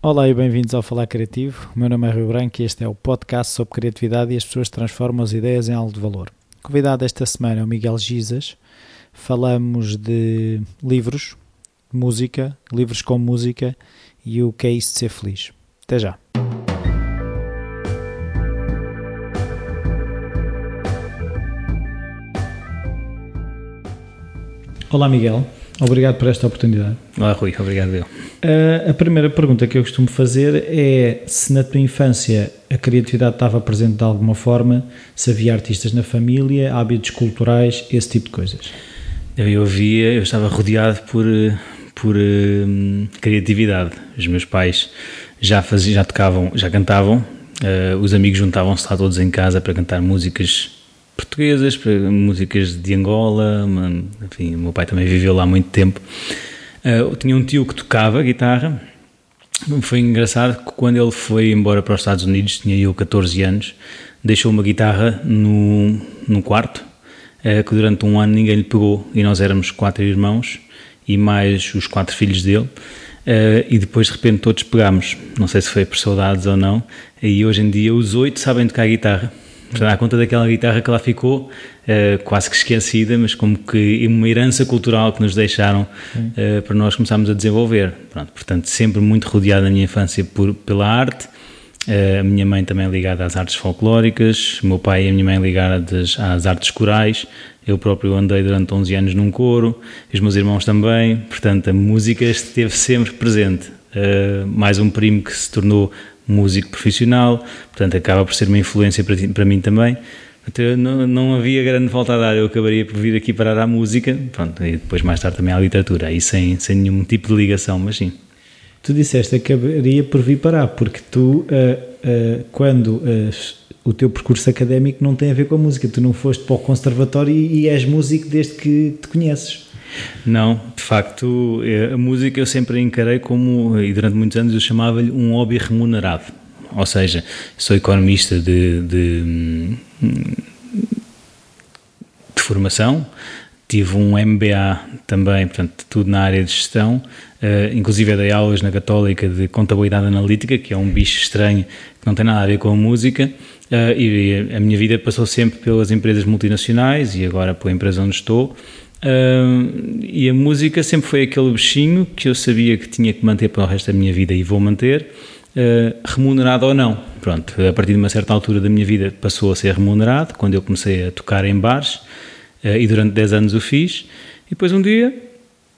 Olá e bem-vindos ao Falar Criativo. O meu nome é Rio Branco e este é o podcast sobre criatividade e as pessoas transformam as ideias em algo de valor. O convidado esta semana é o Miguel Gizas. Falamos de livros, música, livros com música e o que é isso de ser feliz. Até já. Olá Miguel, obrigado por esta oportunidade. Olá Rui, obrigado eu. Uh, a primeira pergunta que eu costumo fazer é se na tua infância a criatividade estava presente de alguma forma, se havia artistas na família, hábitos culturais, esse tipo de coisas. Eu, eu via, eu estava rodeado por, por uh, criatividade. Os meus pais já faziam, já tocavam, já cantavam, uh, os amigos juntavam-se lá todos em casa para cantar músicas portuguesas, músicas de Angola, enfim, o meu pai também viveu lá muito tempo. Uh, tinha um tio que tocava guitarra. Foi engraçado que quando ele foi embora para os Estados Unidos, tinha eu 14 anos, deixou uma guitarra no, no quarto, uh, que durante um ano ninguém lhe pegou, e nós éramos quatro irmãos e mais os quatro filhos dele. Uh, e depois de repente todos pegámos, não sei se foi por saudades ou não, e hoje em dia os oito sabem tocar guitarra. Portanto, à conta daquela guitarra que lá ficou, uh, quase que esquecida, mas como que uma herança cultural que nos deixaram uh, para nós começarmos a desenvolver. Pronto, portanto, sempre muito rodeado na minha infância por, pela arte. Uh, a minha mãe também ligada às artes folclóricas, o meu pai e a minha mãe ligadas às artes corais. Eu próprio andei durante 11 anos num coro, os meus irmãos também. Portanto, a música esteve sempre presente. mais um primo que se tornou músico profissional, portanto acaba por ser uma influência para, para mim também. Não, não, havia grande volta a dar, eu acabaria por vir aqui parar à música, pronto, e depois mais tarde também à literatura, aí sem, sem nenhum tipo de ligação, mas sim. Tu disseste acabaria por vir parar, porque tu, uh, uh, quando uh, o teu percurso académico não tem a ver com a música, tu não foste para o conservatório e, e és músico desde que te conheces. Não, de facto, é, a música eu sempre encarei como, e durante muitos anos eu chamava-lhe um hobby remunerado. Ou seja, sou economista de, de, de formação, tive um MBA também, portanto, tudo na área de gestão, uh, inclusive dei aulas na Católica de Contabilidade Analítica, que é um bicho estranho que não tem nada a ver com a música, uh, e a minha vida passou sempre pelas empresas multinacionais e agora pela empresa onde estou, Uh, e a música sempre foi aquele bichinho que eu sabia que tinha que manter para o resto da minha vida e vou manter, uh, remunerado ou não. Pronto, a partir de uma certa altura da minha vida passou a ser remunerado, quando eu comecei a tocar em bares, uh, e durante 10 anos o fiz. E depois um dia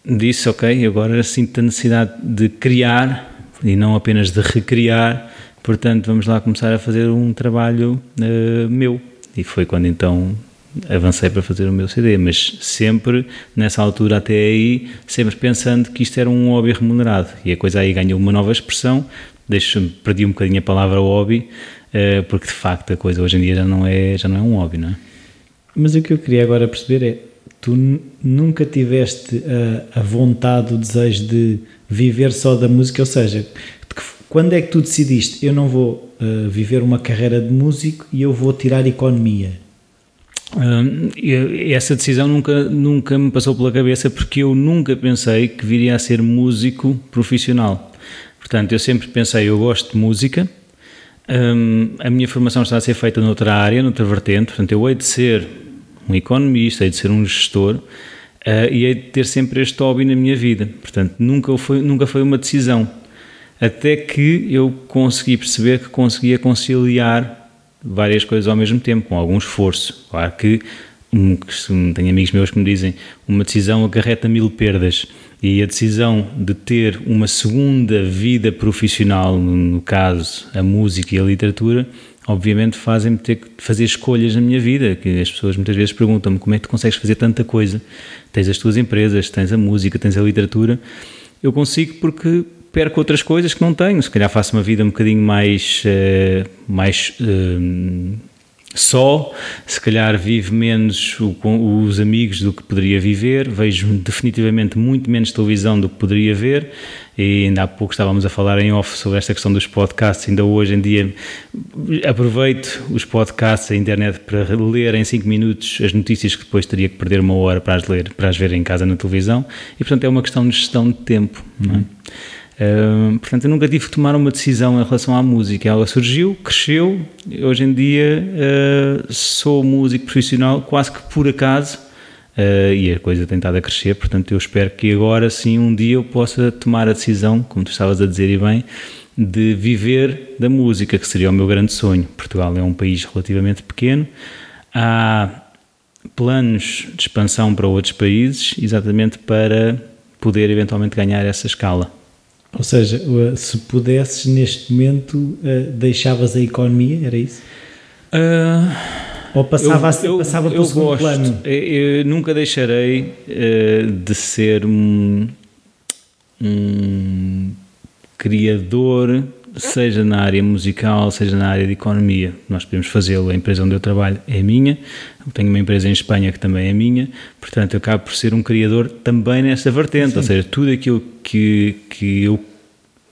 disse: Ok, agora sinto a necessidade de criar e não apenas de recriar, portanto vamos lá começar a fazer um trabalho meu. E foi quando então avancei para fazer o meu CD, mas sempre nessa altura até aí, sempre pensando que isto era um hobby remunerado e a coisa aí ganhou uma nova expressão, deixo, perdi um bocadinho a palavra hobby, uh, porque de facto a coisa hoje em dia já não é, já não é um hobby, não é? Mas o que eu queria agora perceber é, tu nunca tiveste a, a vontade, o desejo de viver só da música, ou seja, quando é que tu decidiste, eu não vou uh, viver uma carreira de músico e eu vou tirar economia? Essa decisão nunca, nunca me passou pela cabeça porque eu nunca pensei que viria a ser músico profissional. Portanto, eu sempre pensei, eu gosto de música, a minha formação está a ser feita noutra área, noutra vertente, portanto, eu hei de ser um economista, hei de ser um gestor uh, e hei de ter sempre este hobby na minha vida. Portanto, nunca foi, nunca foi uma decisão. Até que eu consegui perceber que conseguia conciliar várias coisas ao mesmo tempo, com algum esforço. Claro que um, tenho amigos meus que me dizem uma decisão acarreta mil perdas. E a decisão de ter uma segunda vida profissional, no caso a música e a literatura, obviamente fazem-me ter que fazer escolhas na minha vida, que as pessoas muitas vezes perguntam-me como é que tu consegues fazer tanta coisa, tens as tuas empresas, tens a música, tens a literatura, eu consigo porque perco outras coisas que não tenho. Se calhar faço uma vida um bocadinho mais, uh, mais uh, só, se calhar vivo menos o, com os amigos do que poderia viver, vejo definitivamente muito menos televisão do que poderia ver. E ainda há pouco estávamos a falar em off sobre esta questão dos podcasts. Ainda hoje em dia aproveito os podcasts, a internet, para ler em 5 minutos as notícias que depois teria que perder uma hora para as ler, para as ver em casa na televisão. E portanto é uma questão de gestão de tempo. Não é? Portanto, eu nunca tive que tomar uma decisão em relação à música. Ela surgiu, cresceu. Hoje em dia uh, sou músico profissional quase que por acaso uh, e a coisa tem estado a crescer. Portanto, eu espero que agora sim um dia eu possa tomar a decisão, como tu estavas a dizer e bem, de viver da música, que seria o meu grande sonho. Portugal é um país relativamente pequeno. Há planos de expansão para outros países, exatamente para poder eventualmente ganhar essa escala. Ou seja, se pudesses neste momento, eh, deixavas a economia, era isso? Uh, Ou passava, eu, a, passava eu, segundo gosto, plano? Eu, nunca deixarei uh, de ser um, um criador, seja na área musical, seja na área de economia. Nós podemos fazê-lo. A empresa onde eu trabalho é minha, eu tenho uma empresa em Espanha que também é minha, portanto, eu acabo por ser um criador também nessa vertente. Sim. Ou seja, tudo aquilo que, que eu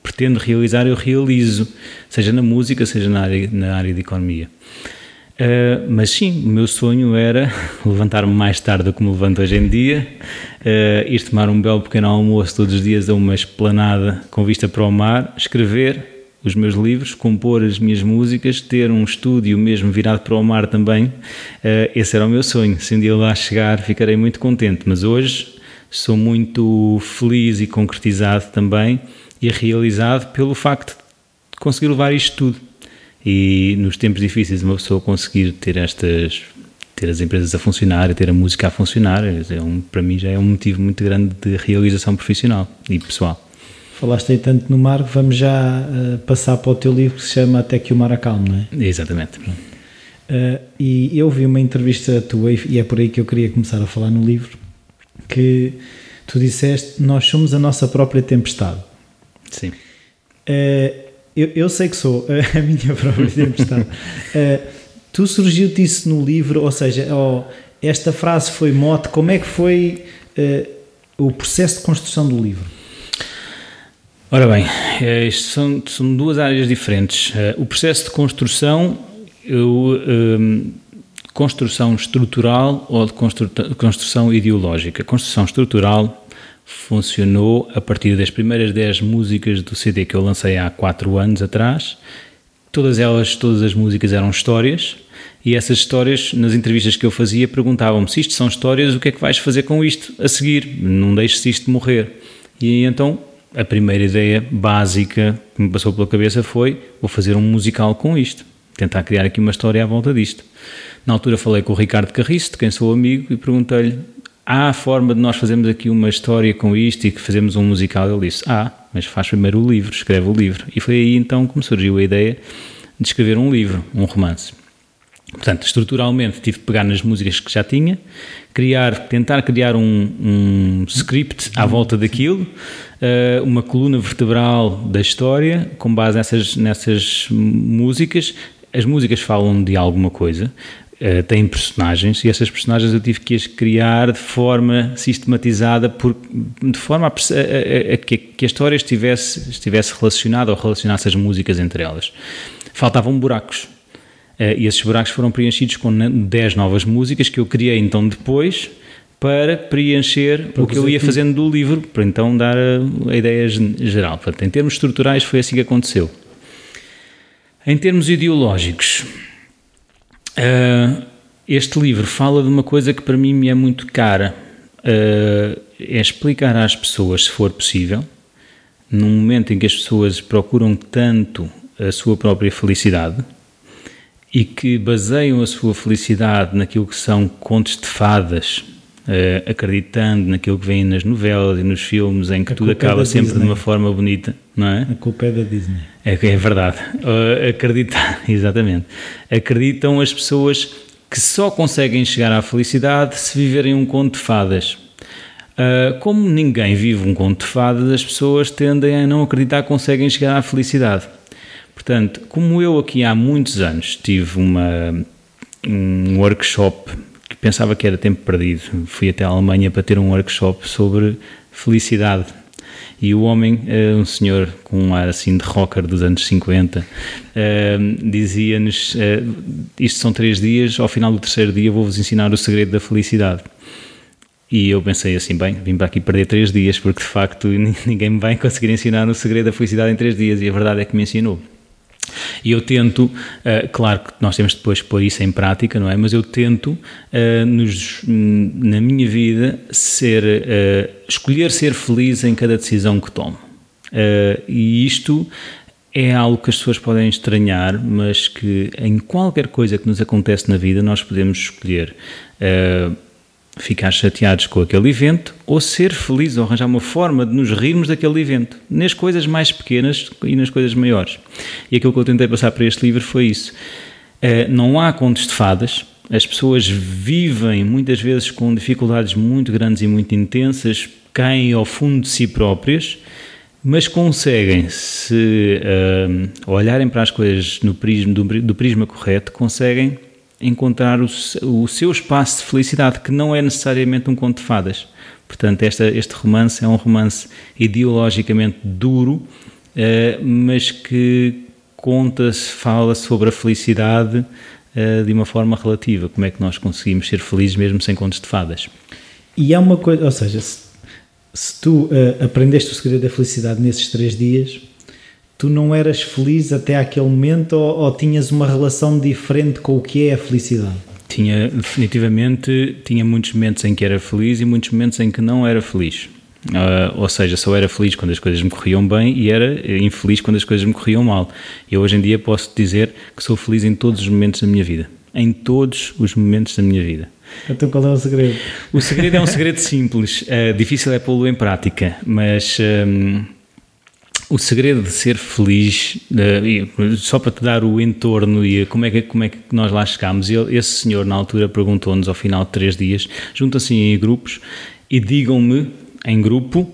pretendo realizar, eu realizo, seja na música, seja na área, na área de economia. Uh, mas sim, o meu sonho era levantar-me mais tarde do que me levanto hoje em dia, uh, ir tomar um belo pequeno almoço todos os dias a uma esplanada com vista para o mar, escrever os meus livros, compor as minhas músicas, ter um estúdio mesmo virado para o mar também. Uh, esse era o meu sonho. Se um dia lá chegar, ficarei muito contente. Mas hoje sou muito feliz e concretizado também e realizado pelo facto de conseguir levar isto tudo. E nos tempos difíceis, uma pessoa conseguir ter estas ter as empresas a funcionar, ter a música a funcionar, é um, para mim já é um motivo muito grande de realização profissional e pessoal. Falaste aí tanto no mar, vamos já uh, passar para o teu livro que se chama Até que o Mar Acalme, não é? Exatamente. Uh, e eu vi uma entrevista tua, e é por aí que eu queria começar a falar no livro, que tu disseste, nós somos a nossa própria tempestade. Sim. Uh, eu, eu, sei que sou a minha própria tempestade. tu surgiu-te isso no livro, ou seja, oh, esta frase foi mote, como é que foi o processo de construção do livro? Ora bem, isto são, são duas áreas diferentes. o processo de construção, eu, um, construção estrutural ou de construção ideológica. Construção estrutural funcionou a partir das primeiras 10 músicas do CD que eu lancei há 4 anos atrás. Todas elas, todas as músicas eram histórias e essas histórias, nas entrevistas que eu fazia, perguntavam-me se isto são histórias, o que é que vais fazer com isto a seguir? Não deixes isto morrer. E então a primeira ideia básica que me passou pela cabeça foi: vou fazer um musical com isto, tentar criar aqui uma história à volta disto. Na altura falei com o Ricardo Carriço, de quem sou amigo, e perguntei-lhe há forma de nós fazermos aqui uma história com isto e que fazemos um musical. Ele disse, ah, mas faz primeiro o livro, escreve o livro. E foi aí então que me surgiu a ideia de escrever um livro, um romance. Portanto, estruturalmente tive de pegar nas músicas que já tinha, criar, tentar criar um, um script à volta daquilo, uh, uma coluna vertebral da história, com base nessas, nessas músicas. As músicas falam de alguma coisa, uh, têm personagens e essas personagens eu tive que as criar de forma sistematizada, por, de forma a, a, a, a que, a história estivesse, estivesse relacionada ou relacionasse as músicas entre elas. Faltavam buracos. Uh, e esses buracos foram preenchidos com 10 novas músicas que eu criei então depois para preencher para o que eu ia fazendo do livro, para então dar a, a ideia geral. Portanto, em termos estruturais foi assim que aconteceu. Em termos ideológicos, Uh, este livro fala de uma coisa que para mim me é muito cara. Uh, é explicar às pessoas, se for possível, num momento em que as pessoas procuram tanto a sua própria felicidade e que baseiam a sua felicidade naquilo que são contos de fadas, uh, acreditando naquilo que vem nas novelas e nos filmes, em que a tudo acaba é sempre Disney. de uma forma bonita, não é? A culpa é da Disney. É, é verdade. Uh, acreditar, exatamente. Acreditam as pessoas que só conseguem chegar à felicidade se viverem um conto de fadas. Uh, como ninguém vive um conto de fadas, as pessoas tendem a não acreditar que conseguem chegar à felicidade. Portanto, como eu aqui há muitos anos tive uma, um workshop pensava que era tempo perdido. Fui até a Alemanha para ter um workshop sobre felicidade. E o homem, eh, um senhor com um ar assim de rocker dos anos 50, eh, dizia-nos: eh, Isto são três dias, ao final do terceiro dia vou-vos ensinar o segredo da felicidade. E eu pensei assim, bem, vim para aqui perder três dias, porque de facto ninguém me vai conseguir ensinar o segredo da felicidade em três dias, e a verdade é que me ensinou. E eu tento, uh, claro que nós temos depois pôr isso em prática, não é? Mas eu tento, uh, nos, na minha vida, ser, uh, escolher ser feliz em cada decisão que tomo. e isto é algo que as pessoas podem estranhar, mas que em qualquer coisa que nos acontece na vida nós podemos escolher ficar chateados com aquele evento ou ser felizes ou arranjar uma forma de nos rirmos daquele evento, nas coisas mais pequenas e nas coisas maiores. E aquilo que eu tentei passar para este livro foi isso. Uh, não há contos de fadas, as pessoas vivem muitas vezes com dificuldades muito grandes e muito intensas, caem ao fundo de si próprias, mas conseguem, se uh, olharem para as coisas no prisma, do, do prisma correto, conseguem encontrar o, o, seu espaço de felicidade, que não é necessariamente um conto de fadas. Portanto, esta, este romance é um romance ideologicamente duro, uh, mas que conta, fala sobre a felicidade uh, de uma forma relativa. Como é que nós conseguimos ser felizes mesmo sem contos de fadas? E há uma coisa, ou seja, se, se tu uh, aprendeste o segredo da felicidade nesses três dias, tu não eras feliz até aquele momento ou, ou, tinhas uma relação diferente com o que é a felicidade? Tinha, definitivamente, tinha muitos momentos em que era feliz e muitos momentos em que não era feliz. Uh, ou seja, só era feliz quando as coisas me corriam bem e era infeliz quando as coisas me corriam mal. Eu hoje em dia posso dizer que sou feliz em todos os momentos da minha vida. Em todos os momentos da minha vida. Então qual é o segredo? O segredo é um segredo simples. Uh, difícil é pô-lo em prática, mas... Um, o segredo de ser feliz, só para te dar o entorno e como é que, como é que nós lá chegámos, esse senhor na altura perguntou-nos ao final de três dias, juntam-se em grupos e digam-me em grupo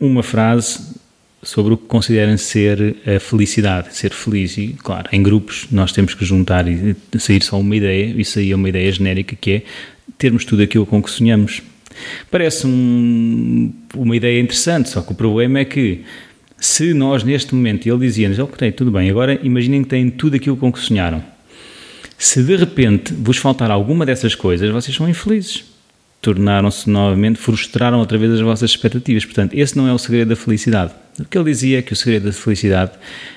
uma frase sobre o que consideram ser a felicidade, ser feliz. E, claro, em grupos nós temos que juntar e sair só uma ideia, e sair uma ideia genérica que é termos tudo aquilo com que sonhamos. Parece um, uma ideia interessante, só que o problema é que se nós neste momento, ele dizia-nos, ok, tudo bem, agora imaginem que têm tudo aquilo com que sonharam. Se de repente vos faltar alguma dessas coisas, vocês são infelizes. Tornaram-se novamente, frustraram outra vez as vossas expectativas. Portanto, esse não é o segredo da felicidade. O que ele dizia é que o segredo da felicidade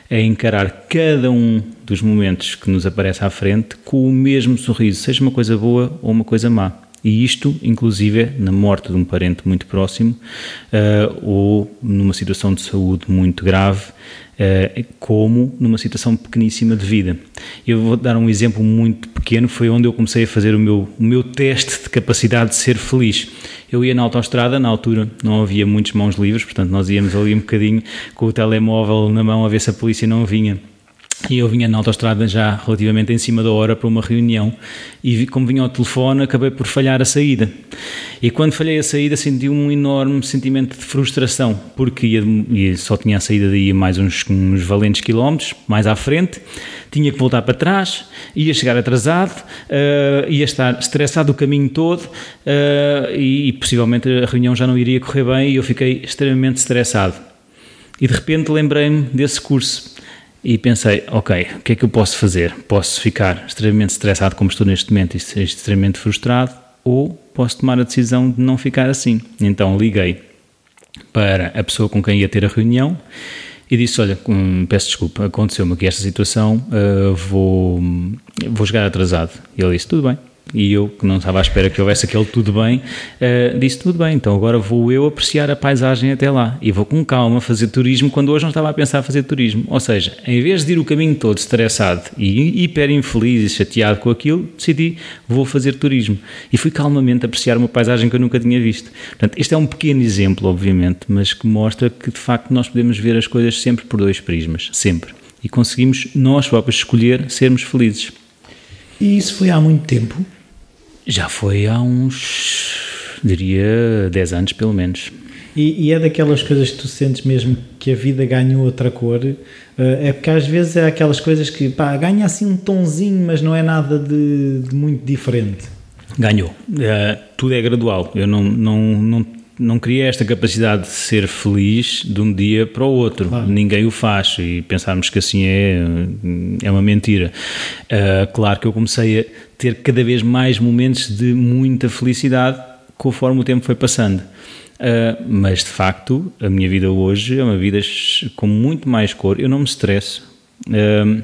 é encarar cada um dos momentos que nos aparece à frente com o mesmo sorriso, seja uma coisa boa ou uma coisa má. E isto, inclusive, na morte de um parente muito próximo uh, ou numa situação de saúde muito grave, uh, como numa situação pequeníssima de vida. Eu vou dar um exemplo muito pequeno, foi onde eu comecei a fazer o meu, o meu teste de capacidade de ser feliz. Eu ia na autoestrada, na altura não havia muitos mãos livres, portanto nós íamos ali um bocadinho com o telemóvel na mão a ver se a polícia não vinha e eu vinha na autostrada já relativamente em cima da hora para uma reunião e como vinha ao telefone acabei por falhar a saída. E quando falhei a saída senti um enorme sentimento de frustração, porque ia, ia, só tinha a saída daí mais uns, uns, valentes quilómetros, mais à frente, tinha que voltar para trás, ia chegar atrasado, uh, ia estar estressado o caminho todo uh, e, e possivelmente a reunião já não iria correr bem e eu fiquei extremamente estressado. E de repente lembrei-me desse curso e pensei, ok, o que é que eu posso fazer? Posso ficar extremamente estressado como estou neste momento e ser extremamente frustrado ou posso tomar a decisão de não ficar assim. Então liguei para a pessoa com quem ia ter a reunião e disse, olha, um, peço desculpa, aconteceu-me aqui esta situação, uh, vou, vou chegar atrasado. E ele disse, tudo bem, e eu, que não estava à espera que houvesse aquele tudo bem, uh, disse tudo bem, então agora vou eu apreciar a paisagem até lá e vou com calma fazer turismo quando hoje não estava a pensar fazer turismo. Ou seja, em vez de ir o caminho todo estressado e hiper infeliz e chateado com aquilo, decidi vou fazer turismo e fui calmamente apreciar uma paisagem que eu nunca tinha visto. Portanto, este é um pequeno exemplo, obviamente, mas que mostra que de facto nós podemos ver as coisas sempre por dois prismas, sempre. E conseguimos nós próprios escolher sermos felizes. E isso foi há muito tempo? Já foi há uns, diria, 10 anos pelo menos. E, e, é daquelas coisas que tu sentes mesmo que a vida ganhou outra cor? Uh, é porque às vezes é aquelas coisas que pá, ganha assim um tonzinho, mas não é nada de, de muito diferente. Ganhou. Uh, tudo é gradual. Eu não, não, não não cria esta capacidade de ser feliz de um dia para o outro. Claro. Ninguém o faz e pensarmos que assim é, é uma mentira. Uh, claro que eu comecei a ter cada vez mais momentos de muita felicidade conforme o tempo foi passando. Uh, mas de facto, a minha vida hoje é uma vida com muito mais cor. Eu não me estresso. Uh,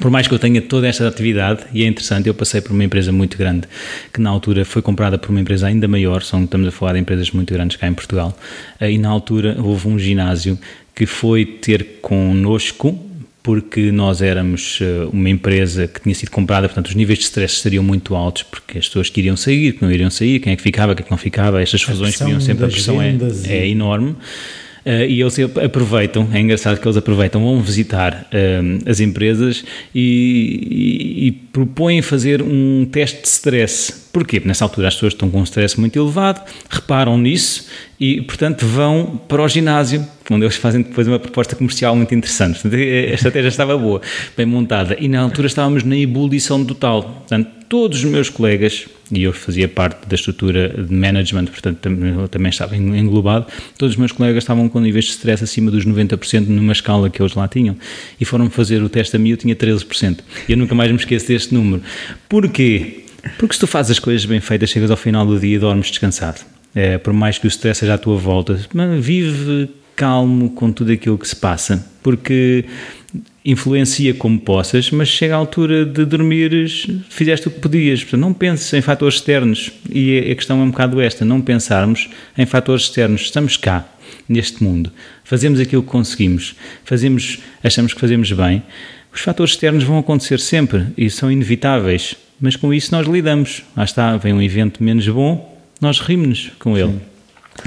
por mais que eu tenha toda esta atividade, e é interessante, eu passei por uma empresa muito grande, que na altura foi comprada por uma empresa ainda maior, são, estamos a falar de empresas muito grandes cá em Portugal, e na altura houve um ginásio que foi ter connosco, porque nós éramos eh, uma empresa que tinha sido comprada, portanto os níveis de stress seriam muito altos, porque as pessoas que iriam sair, que não iriam sair, quem é que ficava, quem é que não ficava, estas fusões que iam sempre, a pressão é, é enorme. Uh, e eles aproveitam, é engraçado que eles aproveitam, vão visitar uh, as empresas e, e, e, propõem fazer um teste de stress. Porquê? Porque nessa altura as pessoas estão com um stress muito elevado, reparam nisso e, portanto, vão para o ginásio, onde eles fazem depois uma proposta comercial muito interessante. Portanto, a estratégia estava boa, bem montada. E na altura estávamos na ebulição total. Portanto, todos os meus colegas, e eu fazia parte da estrutura de management, portanto também, também estava englobado, todos os meus colegas estavam com níveis de stress acima dos 90% numa escala que eles lá tinham. E foram fazer o teste a mim, eu tinha 13%. E eu nunca mais me esqueço deste número. Porquê? Porque se tu fazes as coisas bem feitas, chegas ao final do dia e dormes descansado. É, por mais que o stress seja à tua volta, vive calmo com tudo aquilo que se passa, porque influencia como possas, mas chega à altura de dormires, fizeste o que podias. Portanto, não penses em fatores externos. E a questão é um bocado esta: não pensarmos em fatores externos. Estamos cá, neste mundo, fazemos aquilo que conseguimos, fazemos, achamos que fazemos bem. Os fatores externos vão acontecer sempre e são inevitáveis, mas com isso nós lidamos. Lá está, vem um evento menos bom, nós rimos com ele. Sim.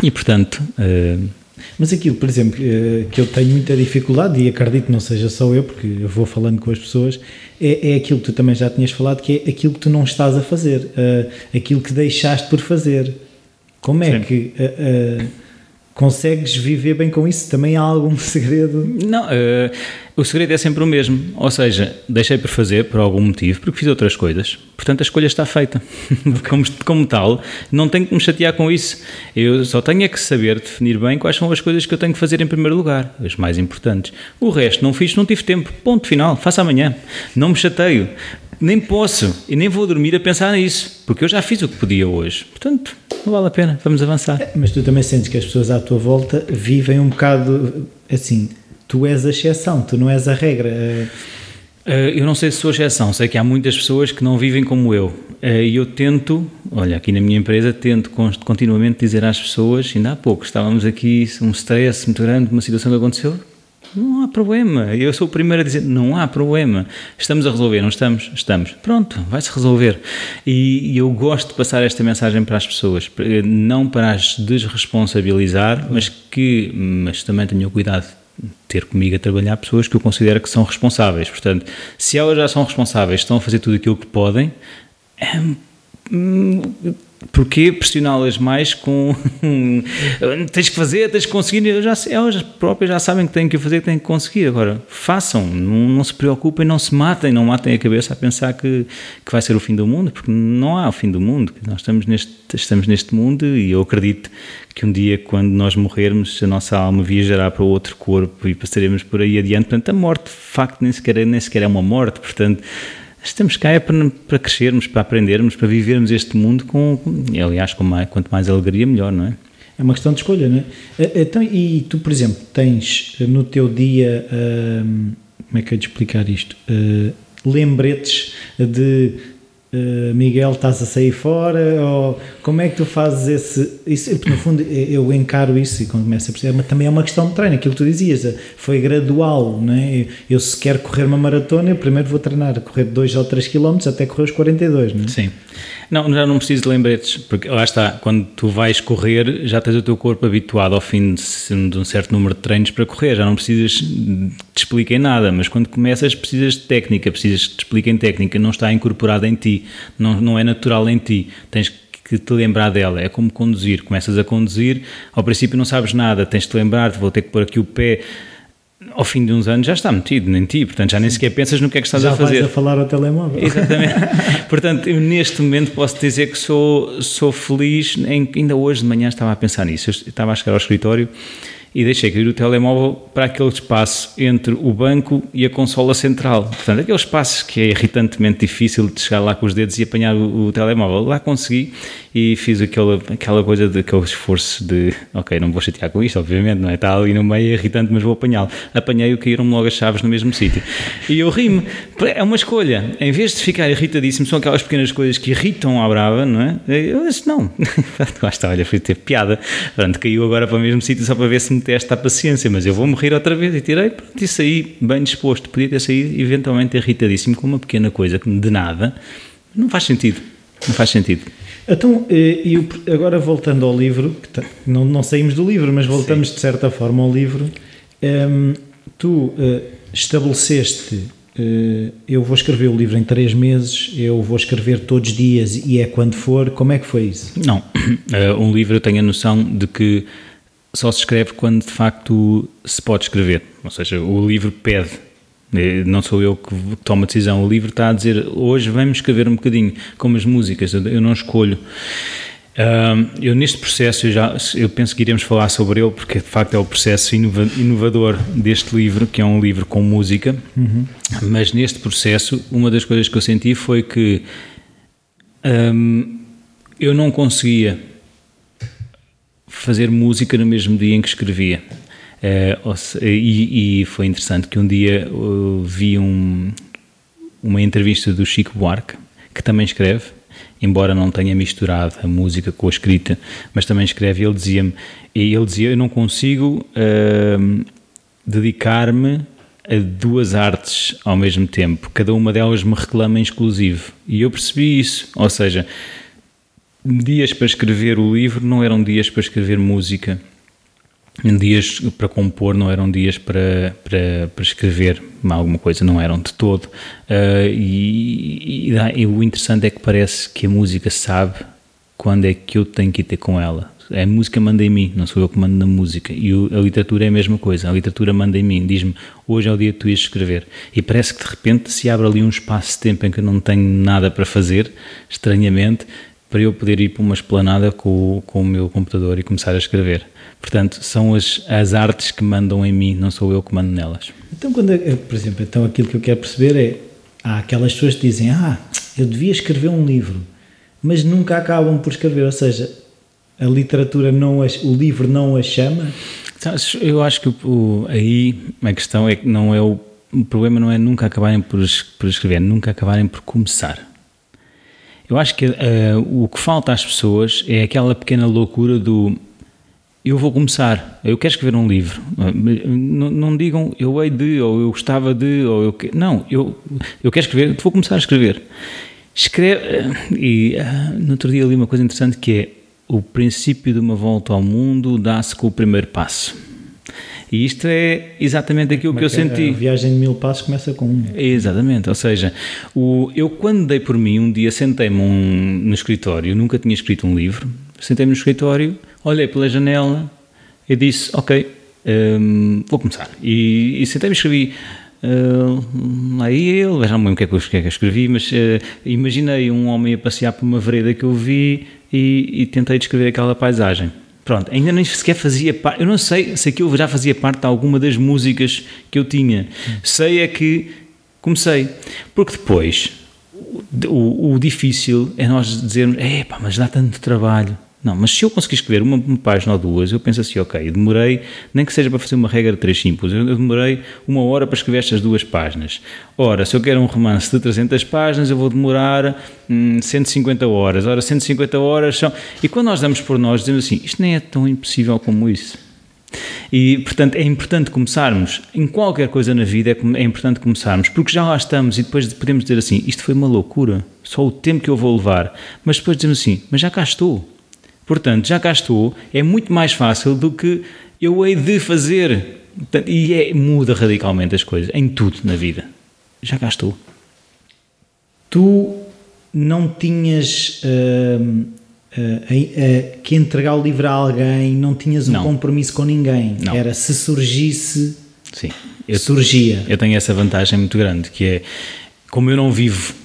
E portanto. Uh, mas aquilo, por exemplo, eh, que eu tenho muita dificuldade, e acredito que não seja só eu, porque eu vou falando com as pessoas, é, é aquilo que tu também já tinhas falado, que é aquilo que tu não estás a fazer, uh, aquilo que deixaste por fazer. Como é Sim. que uh, uh, consegues viver bem com isso? Também há algum segredo? Não, o segredo é sempre o mesmo. Ou seja, deixei por fazer por algum motivo, porque fiz outras coisas. Portanto, a escolha está feita. como, como tal, não tenho que me chatear com isso. Eu só tenho é que saber definir bem quais são as coisas que eu tenho que fazer em primeiro lugar, as mais importantes. O resto não fiz, não tive tempo. Ponto final. Faça amanhã. Não me chateio. Nem posso e nem vou dormir a pensar nisso, porque eu já fiz o que podia hoje. Portanto, não vale a pena. Vamos avançar. Mas tu também sentes que as pessoas à tua volta vivem um bocado assim tu és a exceção, tu não és a regra. Eh, eu não sei se sou exceção, sei que há muitas pessoas que não vivem como eu. Eh, e eu tento, olha, aqui na minha empresa, tento continuamente dizer às pessoas, ainda há pouco estávamos aqui, um stress muito grande, uma situação que aconteceu, não há problema. Eu sou o primeiro a dizer: não há problema. Estamos a resolver, não estamos? Estamos. Pronto, vai-se resolver. E, eu gosto de passar esta mensagem para as pessoas, não para as desresponsabilizar, mas que mas também tenham cuidado ter comigo a trabalhar pessoas que eu considero que são responsáveis. Portanto, se elas já são responsáveis, estão a fazer tudo aquilo que podem, hum, Porquê pressioná-las mais com tens que fazer, tens que conseguir? Já, elas próprias já sabem que têm que fazer, que têm que conseguir. Agora, façam, não, não, se preocupem, não se matem, não matem a cabeça a pensar que, que vai ser o fim do mundo, porque não há o fim do mundo. Nós estamos neste, estamos neste mundo e eu acredito que um dia, quando nós morrermos, a nossa alma viajará para outro corpo e passaremos por aí adiante. Portanto, a morte, de facto, nem sequer, nem sequer é uma morte. Portanto, Estamos cá é para, para crescermos, para aprendermos, para vivermos este mundo com, aliás, com mais, quanto mais alegria, melhor, não é? É uma questão de escolha, não é? Eh, então, e tu, por exemplo, tens no teu dia, hum, como é que eu te explicar isto? Uh, lembretes de Uh, Miguel, estás a sair fora? Ou como é que tu fazes esse. Isso, no fundo, eu encaro isso e quando começo a perceber, mas também é uma questão de treino. Aquilo que tu dizias, eh, foi gradual, não é? Eu, se quero correr uma maratona, eu primeiro vou treinar, correr 2 ou 3 km até correr os 42, não é? Sim. Não, já não preciso de lembretes, porque lá está, quando tu vais correr, já tens o teu corpo habituado ao fim de, de um certo número de treinos para correr, já não precisas de te expliquem nada, mas quando começas precisas de técnica, precisas que te expliquem técnica, não está incorporada em ti, não, não é natural em ti, tens que te lembrar dela, é como conduzir, começas a conduzir, ao princípio não sabes nada, tens de te lembrar, vou ter que pôr aqui o pé, ao fim de uns anos já está metido em ti, portanto já nem sequer pensas no que é que estás já a fazer. Já vais a falar ao telemóvel. Exatamente. portanto, eu neste momento posso dizer que sou, sou feliz, em, ainda hoje de manhã estava a pensar nisso, eu estava a chegar ao escritório e deixei cair o telemóvel para aquele espaço entre o banco e a consola central. Portanto, aquele espaço que é irritantemente difícil de chegar lá com os dedos e apanhar o, o telemóvel. Lá consegui e fiz aquela, aquela coisa, de, aquele esforço de, ok, não vou chatear com isto, obviamente, não é? Está ali no meio, irritante, mas vou apanhá-lo. Apanhei-o, caíram-me logo as chaves no mesmo sítio. E eu ri-me. É uma escolha. Em vez de ficar irritadíssimo, são aquelas pequenas coisas que irritam à brava, não é? Eu disse, não. Lá está, olha, foi ter piada. Portanto, caiu agora para o mesmo sítio só para ver se me testa a paciência, mas eu vou morrer outra vez. E tirei, pronto, e saí bem disposto. Podia ter saído eventualmente irritadíssimo com uma pequena coisa que de nada. Não faz sentido. Não faz sentido. Então, e agora voltando ao livro, tá, não, não saímos do livro, mas voltamos Sim. de certa forma ao livro, um, tu uh, estabeleceste, uh, eu vou escrever o livro em três meses, eu vou escrever todos os dias e é quando for, como é que foi isso? Não, um livro eu tenho a noção de que só se escreve quando de facto se pode escrever, ou seja, o livro pede não sou eu que tomo a decisão. O livro está a dizer hoje vamos escrever um bocadinho, como as músicas, eu não escolho. eu neste processo eu já eu penso que iremos falar sobre ele porque de facto é o processo inovador deste livro que é um livro com música uhum. mas neste processo uma das coisas que eu senti foi que um, eu não conseguia fazer música no mesmo dia em que escrevia Uh, e, e, foi interessante que um dia uh, vi um, uma entrevista do Chico Buarque, que também escreve, embora não tenha misturado a música com a escrita, mas também escreve. Ele dizia-me, ele dizia, eu não consigo uh, dedicar-me a duas artes ao mesmo tempo. Cada uma delas me reclama em exclusivo. E eu percebi isso. Ou seja, dias para escrever o livro não eram dias para escrever música dias para compor não eram dias para, para, para escrever alguma coisa, não eram de todo. Uh, e, e, e, o interessante é que parece que a música sabe quando é que eu tenho que ir ter com ela. A música manda em mim, não sou eu que mando na música. E o, a literatura é a mesma coisa. A literatura manda em mim, diz-me hoje é o dia que tu ias escrever. E parece que de repente se abre ali um espaço de tempo em que eu não tenho nada para fazer, estranhamente, para eu poder ir para uma esplanada com, com o meu computador e começar a escrever. Portanto, são as, as artes que mandam em mim, não sou eu que mando nelas. Então, quando, por exemplo, então aquilo que eu quero perceber é, há aquelas pessoas que dizem, ah, eu devia escrever um livro, mas nunca acabam por escrever, ou seja, a literatura não as, o livro não a chama? Eu acho que o, aí a questão é que não é o, o problema não é nunca acabarem por, por escrever, nunca acabarem por começar. Eu acho que uh, o que falta às pessoas é aquela pequena loucura do eu vou começar, eu quero escrever um livro. Não, não, digam eu hei de, ou eu gostava de, ou eu. Não, eu, eu quero escrever, vou começar a escrever. Escreve. E uh, no outro dia li uma coisa interessante que é o princípio de uma volta ao mundo dá-se com o primeiro passo. E isto é exatamente aquilo que eu é senti. A viagem de mil passos começa com um. Exatamente, ou seja, o, eu quando dei por mim, um dia sentei-me um, no escritório, nunca tinha escrito um livro, sentei-me no escritório olhei pela janela e disse: Ok, um, vou começar. E, e sentei-me e escrevi. Uh, lá ele, já não lembro o que é que eu, que é que eu escrevi, mas uh, imaginei um homem a passear por uma vereda que eu vi e, e, tentei descrever aquela paisagem. Pronto, ainda nem sequer fazia parte, eu não sei se aquilo já fazia parte de alguma das músicas que eu tinha. Sei é que comecei, porque depois o, o difícil é nós dizermos: é pá, mas dá tanto trabalho não, mas se eu conseguir escrever uma, uma, página ou duas, eu penso assim, ok, demorei, nem que seja para fazer uma regra de três simples, eu demorei uma hora para escrever estas duas páginas. Ora, se eu quero um romance de 300 páginas, eu vou demorar hum, 150 horas. Ora, 150 horas são... E quando nós damos por nós, dizemos assim, isto nem é tão impossível como isso. E, portanto, é importante começarmos, em qualquer coisa na vida é, é importante começarmos, porque já lá estamos e depois podemos dizer assim, isto foi uma loucura, só o tempo que eu vou levar. Mas depois dizemos assim, mas já cá estou Portanto, já cá estou, é muito mais fácil do que eu hei de fazer. E é, muda radicalmente as coisas, em tudo na vida. Já cá estou. Tu não tinhas uh, uh, uh, que entregar o livro a alguém, não tinhas um não. compromisso com ninguém. Não. Era se surgisse, Sim. Eu, surgia. Eu tenho essa vantagem muito grande, que é, como eu não vivo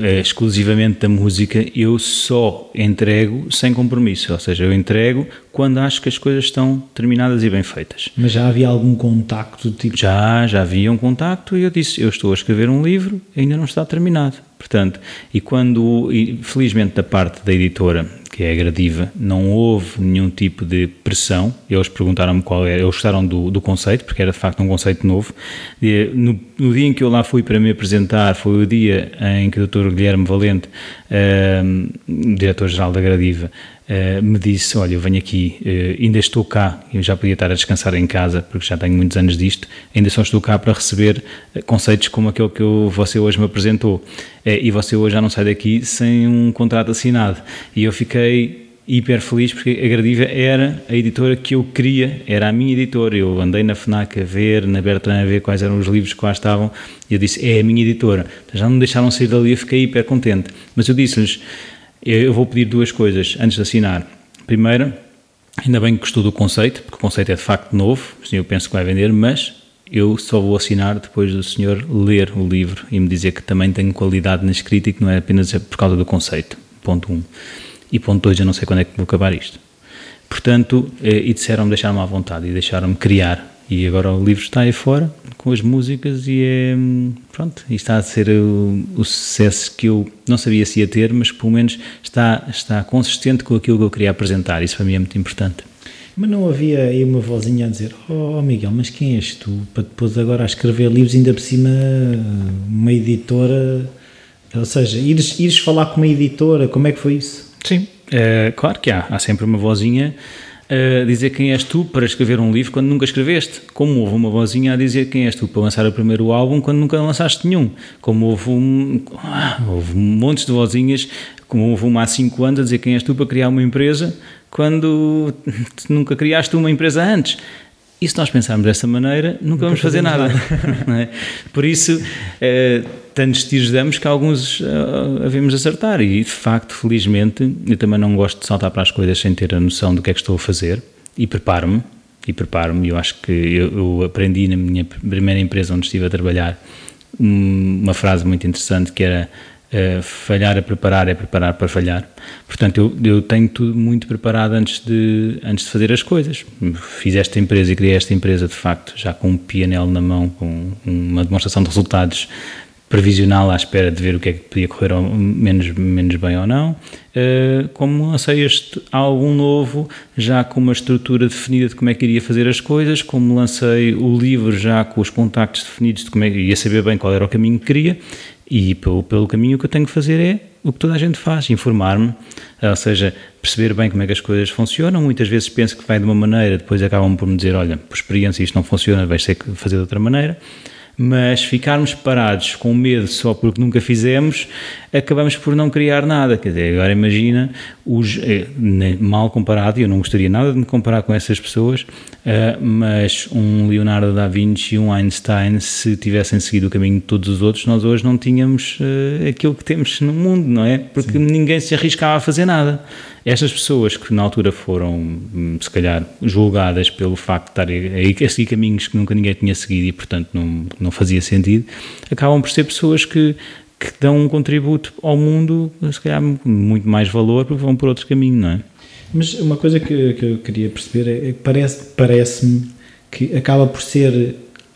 é, exclusivamente da música, eu só entrego sem compromisso, ou seja, eu entrego quando acho que as coisas estão terminadas e bem feitas. Mas já havia algum contacto? Tipo... Já, já havia um contacto e eu disse, eu estou a escrever um livro, ainda não está terminado. Portanto, e quando, felizmente da parte da editora, que é a Gradiva, não houve nenhum tipo de pressão. Eles perguntaram-me qual era, eles gostaram do, do conceito, porque era de facto um conceito novo. E, no, no, dia em que eu lá fui para me apresentar, foi o dia em que o Dr. Guilherme Valente, uh, diretor-geral da Gradiva, Uh, me disse: Olha, eu venho aqui, uh, ainda estou cá, eu já podia estar a descansar em casa, porque já tenho muitos anos disto, ainda só estou cá para receber uh, conceitos como aquele que você hoje me apresentou. e você hoje já não sai daqui sem um contrato assinado. E eu fiquei hiper feliz porque a Gradiva era a editora que eu queria, era a minha editora. Eu andei na FNAC a ver, na Bertrand a ver quais eram os livros que lá estavam e eu disse: É a minha editora. Já não me deixaram sair dali, eu fiquei hiper contente. Mas eu disse-lhes eu vou pedir duas coisas antes de assinar. Primeiro, ainda bem que gostou do conceito, porque o conceito é de facto novo, eu penso que vai vender, mas eu só vou assinar depois do senhor ler o livro e me dizer que também tenho qualidade na escrita e que não é apenas por causa do conceito. Ponto 1. Um. E ponto 2, eu não sei quando é que vou acabar isto. Portanto, eh, e disseram-me deixar-me à vontade e deixaram-me criar e agora o livro está aí fora com as músicas e é pronto, e está a ser o, o, sucesso que eu não sabia se ia ter, mas pelo menos está, está consistente com aquilo que eu queria apresentar. Isso para mim é muito importante. Mas não havia aí uma vozinha a dizer: Oh Miguel, mas quem és tu? Para depois agora a escrever livros, ainda por cima, uma editora. Ou seja, ires, ires falar com uma editora, como é que foi isso? Sim, é, claro que há. Há sempre uma vozinha a dizer quem és tu para escrever um livro quando nunca escreveste. Como houve uma vozinha a dizer quem és tu para lançar o primeiro álbum quando nunca lançaste nenhum. Como houve, um, houve montes de vozinhas, como houve uma há 5 anos a dizer quem és tu para criar uma empresa quando nunca criaste uma empresa antes. E se nós pensarmos dessa maneira, nunca, nunca vamos fazer nada. nada. é? Por isso, eh, tantos tiros damos que alguns uh, havemos acertar. E de facto, felizmente, eu também não gosto de saltar para as coisas sem ter a noção do que é que estou a fazer e preparo-me. E preparo-me. Eu acho que eu, eu, aprendi na minha primeira empresa onde estive a trabalhar uma frase muito interessante que era uh, falhar a preparar é preparar para falhar. Portanto, eu, eu tenho tudo muito preparado antes de, antes de fazer as coisas. Fiz esta empresa e criei esta empresa, de facto, já com um PNL na mão, com uma demonstração de resultados previsional à espera de ver o que é que podia correr menos, menos bem ou não, uh, como lancei este álbum novo já com uma estrutura definida de como é que iria fazer as coisas, como lancei o livro já com os contactos definidos de como é que ia saber bem qual era o caminho que queria e pelo, pelo caminho que eu tenho que fazer é o que toda a gente faz, informar-me, ou seja, perceber bem como é que as coisas funcionam. Muitas vezes penso que vai de uma maneira, depois acabam por me dizer, olha, por experiência isto não funciona, vais ter que fazer de outra maneira mas ficarmos parados com medo só porque nunca fizemos, acabamos por não criar nada. Quer dizer, agora imagina, os, eh, mal comparado, eu não gostaria nada de me comparar com essas pessoas, uh, mas um Leonardo da Vinci e um Einstein, se tivessem seguido o caminho de todos os outros, nós hoje não tínhamos uh, aquilo que temos no mundo, não é? Porque Sim. ninguém se arriscava a fazer nada. Estas pessoas que na altura foram, hum, se calhar, julgadas pelo facto de estarem a seguir caminhos que nunca ninguém tinha seguido e, portanto, não, não fazia sentido, acabam por ser pessoas que, que dão um contributo ao mundo, se calhar, muito mais valor, porque vão por outro caminho, não é? Mas uma coisa que, que eu queria perceber é que parece, parece-me que acaba por ser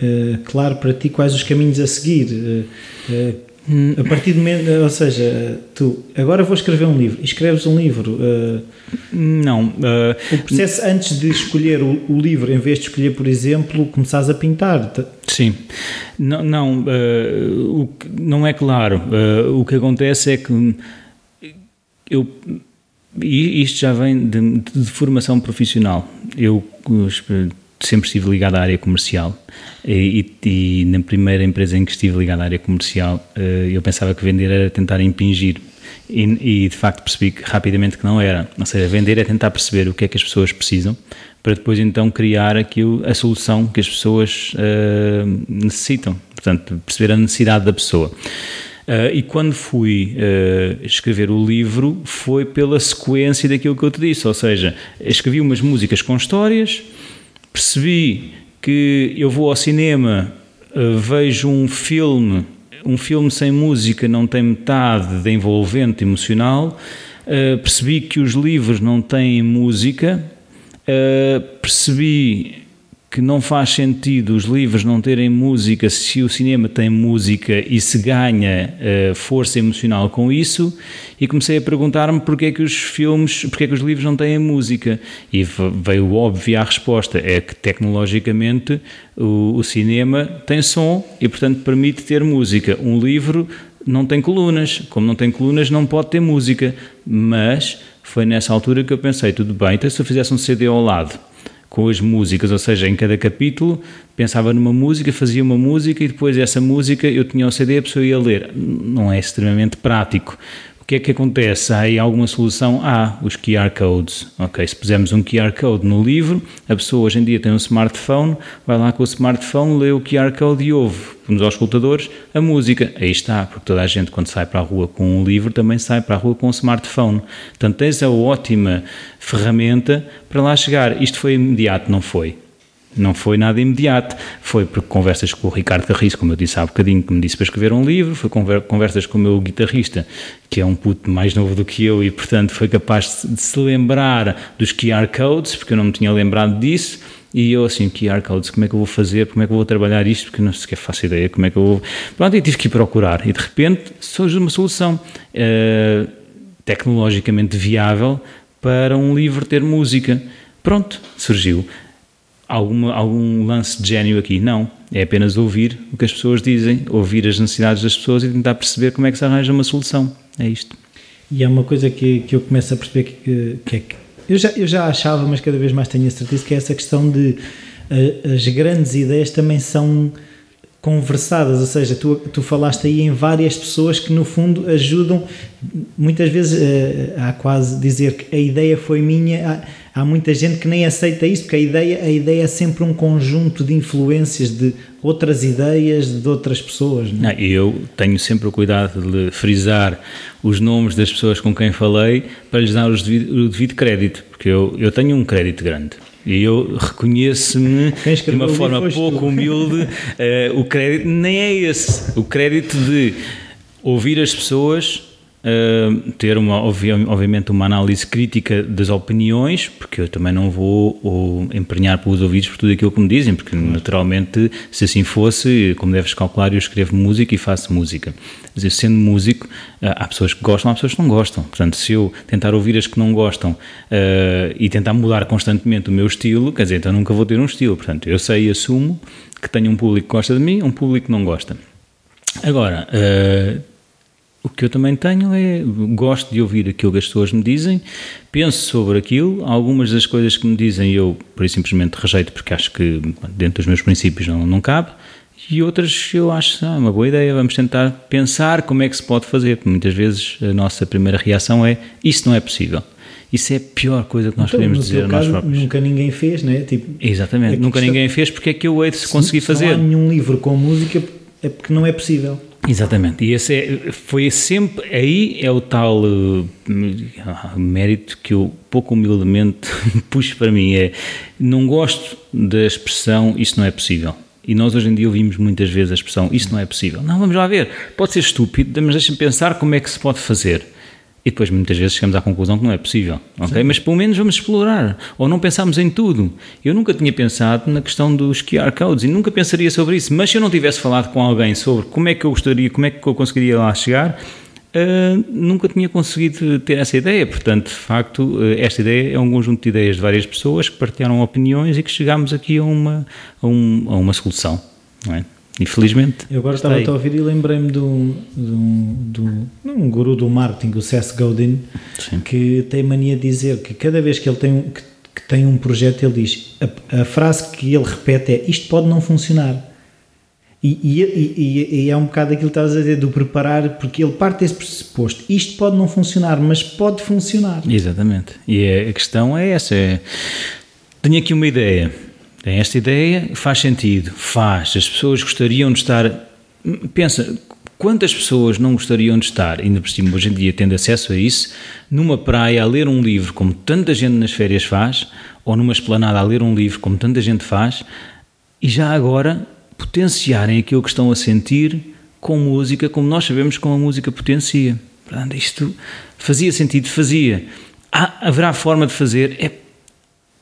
uh, claro para ti quais os caminhos a seguir. Uh, uh, Hum. A partir do momento, ou seja, tu agora vou escrever um livro, escreves um livro. Uh, não. Uh, o processo antes de escolher o, o, livro, em vez de escolher, por exemplo, começares a pintar. Sim. Não, não, uh, o, não é claro. o que acontece é que eu. Isto já vem de, de formação profissional. Eu sempre estive ligado à área comercial e, e, na primeira empresa em que estive ligado à área comercial eh, eu pensava que vender era tentar impingir e, e, de facto percebi que, rapidamente que não era. Ou seja, vender é tentar perceber o que é que as pessoas precisam para depois então criar aquilo, a solução que as pessoas uh, necessitam. Portanto, perceber a necessidade da pessoa. Uh, e quando fui uh, escrever o livro foi pela sequência daquilo que eu te disse, ou seja, escrevi umas músicas com histórias, percebi que eu vou ao cinema, uh, vejo um filme um filme sem música não tem metade da envolvente emocional. Uh, percebi que os livros não têm música. Uh, percebi que não faz sentido os livros não terem música se o cinema tem música e se ganha uh, força emocional com isso. E comecei a perguntar-me porque é que os filmes, porque é que os livros não têm música. E veio óbvia a resposta, é que tecnologicamente o, o cinema tem som e portanto permite ter música. Um livro não tem colunas, como não tem colunas não pode ter música, mas foi nessa altura que eu pensei, tudo bem, então se eu fizesse um CD ao lado com as músicas, ou seja, em cada capítulo pensava numa música, fazia uma música e depois essa música eu tinha o CD e a pessoa ia ler. Não é extremamente prático. Que é que acontece? Há aí alguma solução? Há os QR codes. Ok, se pusermos um QR code no livro, a pessoa hoje em dia tem um smartphone, vai lá com o smartphone, lê o QR code e ouve, nos auscultadores, a música. Aí está, porque toda a gente quando sai para a rua com um livro também sai para a rua com um smartphone. Portanto, tens a ótima ferramenta para lá chegar. Isto foi imediato, não foi? Não foi nada imediato, foi porque conversas com o Ricardo Carriço, como eu disse há bocadinho, que me disse para escrever um livro, foi conversas com o meu guitarrista, que é um puto mais novo do que eu e, portanto, foi capaz de se lembrar dos QR codes, porque eu não me tinha lembrado disso, e eu assim, QR codes, como é que eu vou fazer, como é que eu vou trabalhar isto, porque não sequer faço ideia, como é que eu vou... Pronto, e tive que ir procurar, e de repente surge uma solução uh, tecnologicamente viável para um livro ter música. Pronto, surgiu alguma, algum lance de gênio aqui. Não. É apenas ouvir o que as pessoas dizem, ouvir as necessidades das pessoas e tentar perceber como é que se arranja uma solução. É isto. E é uma coisa que, que eu começo a perceber que, que é que. Eu já, eu já achava, mas cada vez mais tenho a certeza que é essa questão de uh, as grandes ideias também são conversadas, ou seja, tu, tu falaste aí em várias pessoas que no fundo ajudam, muitas vezes uh, há quase dizer que a ideia foi minha, há, muita gente que nem aceita isso, porque a ideia, a ideia é sempre um conjunto de influências de outras ideias de outras pessoas. Não, é? eu tenho sempre o cuidado de frisar os nomes das pessoas com quem falei para lhes dar o devido, o devido crédito, porque eu, eu tenho um crédito grande e eu reconheço-me de uma forma pouco tu. humilde. Uh, o crédito nem é esse. O crédito de ouvir as pessoas Uh, ter uma, obviamente uma análise crítica das opiniões, porque eu também não vou ou, emprenhar pelos ouvidos por tudo aquilo que me dizem, porque naturalmente, se assim fosse, como deves calcular, eu escrevo música e faço música. Mas eu, sendo músico, uh, há pessoas que gostam, há pessoas que não gostam. Portanto, se eu tentar ouvir as que não gostam uh, e tentar mudar constantemente o meu estilo, quer dizer, então nunca vou ter um estilo. Portanto, eu sei e assumo que tenho um público que gosta de mim, um público que não gosta. Agora, o que eu também tenho é, gosto de ouvir aquilo que as pessoas me dizem, penso sobre aquilo, algumas das coisas que me dizem eu, por simplesmente rejeito porque acho que dentro dos meus princípios não, não cabe, e outras eu acho ah, uma boa ideia, vamos tentar pensar como é que se pode fazer, porque muitas vezes a nossa primeira reação é, isso não é possível. Isso é a pior coisa que nós então, podemos dizer a nós próprios. Nunca ninguém fez, não é? Tipo, Exatamente, nunca ninguém fez, porque é que eu hei de se conseguir fazer? Não há nenhum livro com música, é porque não é possível. Exatamente, e esse é, foi sempre, aí é o tal uh, mérito que eu pouco humildemente puxo para mim, é não gosto da expressão isso não é possível. E nós hoje em dia ouvimos muitas vezes a expressão isso não é possível. Não, vamos lá ver, pode ser estúpido, mas deixa-me pensar como é que se pode fazer. E depois muitas vezes chegamos à conclusão que não é possível, ok? Mas pelo menos vamos explorar, ou não pensamos em tudo. Eu nunca tinha pensado na questão dos QR codes e nunca pensaria sobre isso, mas se eu não tivesse falado com alguém sobre como é que eu gostaria, como é que eu conseguiria lá chegar, uh, nunca tinha conseguido ter essa ideia. Portanto, de facto, uh, esta ideia é um conjunto de ideias de várias pessoas que partilharam opiniões e que chegámos aqui a uma, a, um, a uma solução, não é? Infelizmente. Eu agora estava a ouvir e lembrei-me do, do, do, um guru do marketing, o Seth Godin, Sim. que tem mania de dizer que cada vez que ele tem, que, que tem um projeto, ele diz a, a, frase que ele repete é isto pode não funcionar. E, e, e, e, é um bocado aquilo que estás a dizer, do preparar, porque ele parte desse pressuposto. Isto pode não funcionar, mas pode funcionar. Exatamente. E é, a questão é essa: é, tenho aqui uma ideia tem esta ideia, faz sentido, faz. As pessoas gostariam de estar. Pensa, quantas pessoas não gostariam de estar, ainda por cima hoje em dia tendo acesso a isso, numa praia a ler um livro como tanta gente nas férias faz, ou numa esplanada a ler um livro como tanta gente faz, e já agora potenciarem aquilo que estão a sentir com música como nós sabemos como a música potencia. Portanto, isto fazia sentido, fazia. Há, haverá forma de fazer, é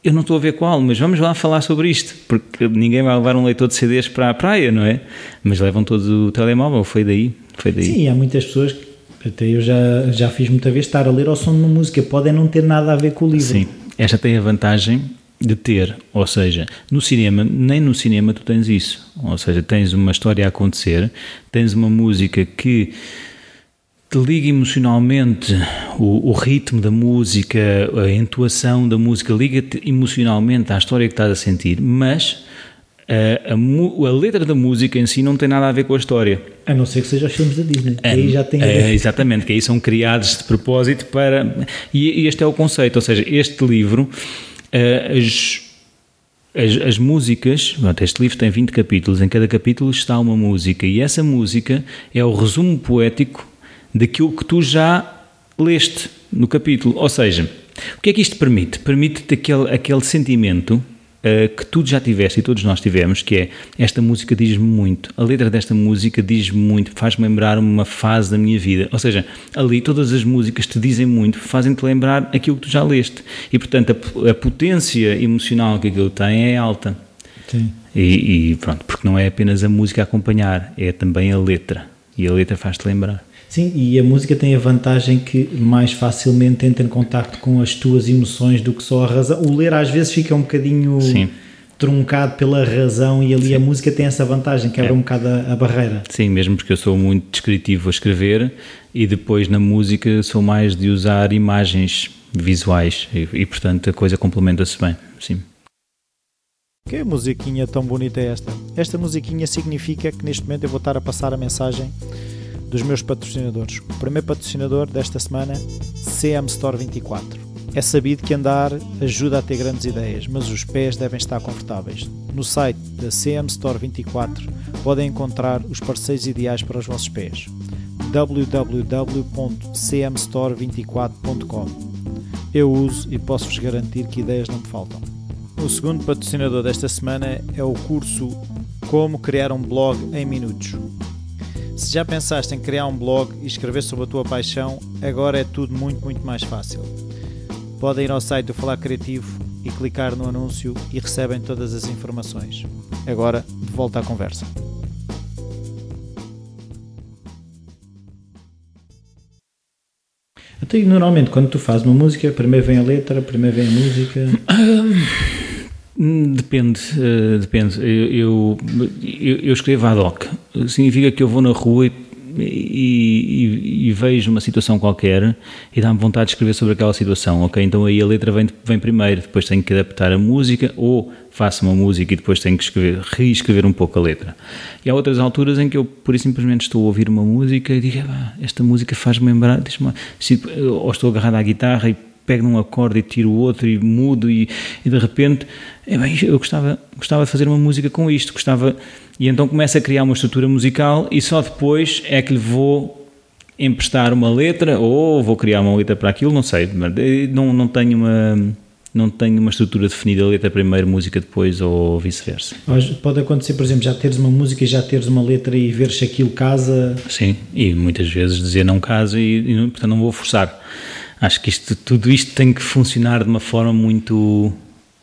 eu não estou a ver qual, mas vamos lá falar sobre isto, porque ninguém vai levar um leitor de CDs para a praia, não é? Mas levam todos o telemóvel, foi daí, foi daí. Sim, há muitas pessoas que até eu já, já fiz muita vez estar a ler ao som de uma música, podem não ter nada a ver com o livro. Sim, esta tem a vantagem de ter, ou seja, no cinema, nem no cinema tu tens isso, ou seja, tens uma história a acontecer, tens uma música que te liga emocionalmente o, o, ritmo da música, a entoação da música, liga-te emocionalmente à história que estás a sentir, mas a, a, a, letra da música em si não tem nada a ver com a história. A não ser que seja os filmes da Disney. É, aí já tem é, exatamente, que aí são criados de propósito para. E, e este é o conceito, ou seja, este livro, as, as, as, músicas, este livro tem 20 capítulos, em cada capítulo está uma música, e essa música é o resumo poético daquilo que tu já leste no capítulo. Ou seja, o que é que isto permite? Permite-te aquele, aquele sentimento uh, que tu já tiveste e todos nós tivemos, que é esta música diz-me muito, a letra desta música diz-me muito, faz-me lembrar uma fase da minha vida. Ou seja, ali todas as músicas te dizem muito, fazem-te lembrar aquilo que tu já leste. E portanto a, a potência emocional que aquilo tem é alta. Sim. E, e pronto, porque não é apenas a música a acompanhar, é também a letra. E a letra faz-te lembrar. Sim, e a música tem a vantagem que mais facilmente entra em contato com as tuas emoções do que só a razão. O ler às vezes fica um bocadinho Sim. truncado pela razão e ali Sim. a música tem essa vantagem, quebra é. um bocado a, a, barreira. Sim, mesmo porque eu sou muito descritivo a escrever e depois na música sou mais de usar imagens visuais e, e portanto a coisa complementa-se bem. Sim. Que musiquinha tão bonita é esta? Esta musiquinha significa que neste momento eu vou estar a passar a mensagem dos meus patrocinadores. O primeiro patrocinador desta semana, CM Store 24. É sabido que andar ajuda a ter grandes ideias, mas os pés devem estar confortáveis. No site da CM Store 24 podem encontrar os parceiros ideais para os vossos pés. www.cmstore24.com Eu uso e posso-vos garantir que ideias não me faltam. O segundo patrocinador desta semana é o curso Como Criar um Blog em Minutos. Se já pensaste em criar um blog e escrever sobre a tua paixão, agora é tudo muito, muito mais fácil. Podem ir ao site do Falar Criativo e clicar no anúncio e recebem todas as informações. Agora, de volta à conversa. Então, normalmente, quando tu fazes uma música, primeiro vem a letra, primeiro vem a música. Hum, depende, uh, depende. Eu, eu, eu, escrevo ad hoc. Significa que eu vou na rua e, e, e vejo uma situação qualquer e dá-me vontade de escrever sobre aquela situação. Ok, então aí a letra vem, vem primeiro, depois tenho que adaptar a música ou faço uma música e depois tenho que escrever, reescrever um pouco a letra. E há outras alturas em que eu, por simplesmente, estou a ouvir uma música e digo, ah, esta música faz-me lembrar, ou estou agarrado à guitarra e pego num acorde e tiro o outro e mudo e, e de repente é bem, eu gostava, gostava de fazer uma música com isto, gostava e então começo a criar uma estrutura musical e só depois é que lhe vou emprestar uma letra ou vou criar uma letra para aquilo, não sei, não, não tenho uma não tenho uma estrutura definida, letra primeiro, música depois ou vice-versa. Pode acontecer, por exemplo, já teres uma música e já teres uma letra e ver se aquilo casa. Sim, e muitas vezes dizer não casa e, e portanto não vou forçar acho que isto, tudo isto tem que funcionar de uma forma muito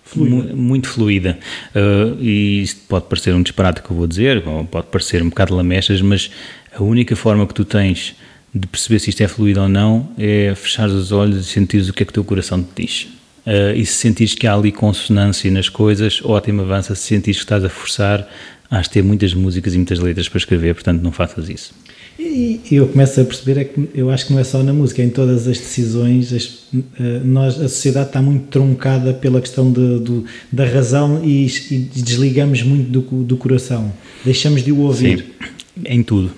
fluida. muito fluida. Uh, e isto pode parecer um disparate que eu vou dizer pode parecer um bocado lamechas mas a única forma que tu tens de perceber se isto é fluido ou não é fechar os olhos e sentir o que é que o teu coração te diz. Uh, e se sentires que há ali consonância nas coisas ótimo avança. Se sentires que estás a forçar has de ter muitas músicas e muitas letras para escrever portanto não faças isso e eu começo a perceber é que eu acho que não é só na música, é em todas as decisões as, eh, nós, a sociedade está muito truncada pela questão de, de da razão e, e, desligamos muito do, do coração, deixamos de o ouvir. Sim, em tudo,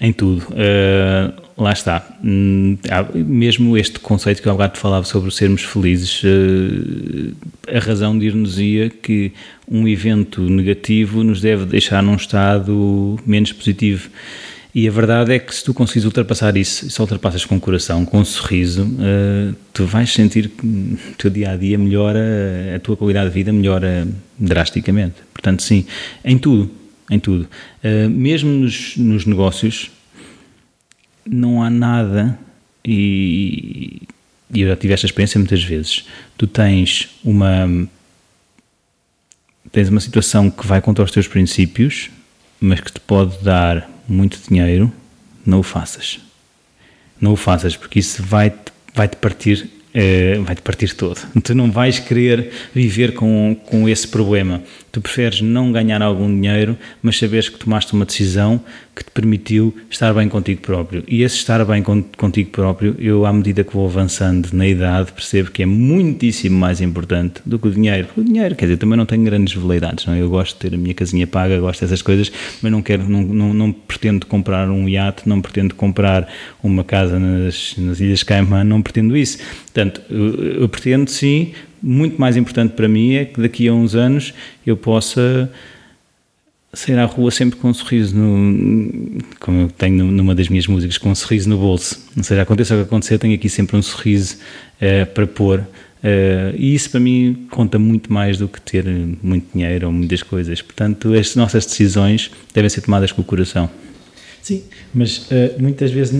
em tudo. Uh, lá está. Hum, mesmo este conceito que eu agora te falava sobre sermos felizes, uh, a razão dir-nos-ia que um evento negativo nos deve deixar num estado menos positivo. E a verdade é que se tu conseguires ultrapassar isso, e só ultrapassas com o coração, com um sorriso, uh, tu vais sentir que o teu dia a dia melhora, a tua qualidade de vida melhora drasticamente. Portanto, sim, em tudo, em tudo. Uh, mesmo nos, nos negócios, não há nada, e, e eu já tive esta experiência muitas vezes. Tu tens uma tens uma situação que vai contra os teus princípios, mas que te pode dar muito dinheiro, não o faças. Não o faças, porque isso vai-te vai -te partir uh, vai-te partir todo. Tu não vais querer viver com, com esse problema. Tu preferes não ganhar algum dinheiro, mas saberes que tomaste uma decisão que te permitiu estar bem contigo próprio. E esse estar bem contigo próprio, eu, à medida que vou avançando na idade, percebo que é muitíssimo mais importante do que o dinheiro. O dinheiro, quer dizer, também não tenho grandes veleidades, não? É? eu gosto de ter a minha casinha paga, gosto dessas coisas, mas não quero, não, não, não pretendo comprar um iate, não pretendo comprar uma casa nas, nas Ilhas Caimã, não pretendo isso. Portanto, eu, eu pretendo sim, muito mais importante para mim é que daqui a uns anos eu possa sair à rua sempre com um sorriso no, como eu tenho numa das minhas músicas, com um sorriso no bolso. Ou seja, aconteça o que acontecer, tenho aqui sempre um sorriso uh, para pôr. Uh, e isso para mim conta muito mais do que ter muito dinheiro ou muitas coisas. Portanto, as nossas decisões devem ser tomadas com o coração. Sim, mas uh, muitas vezes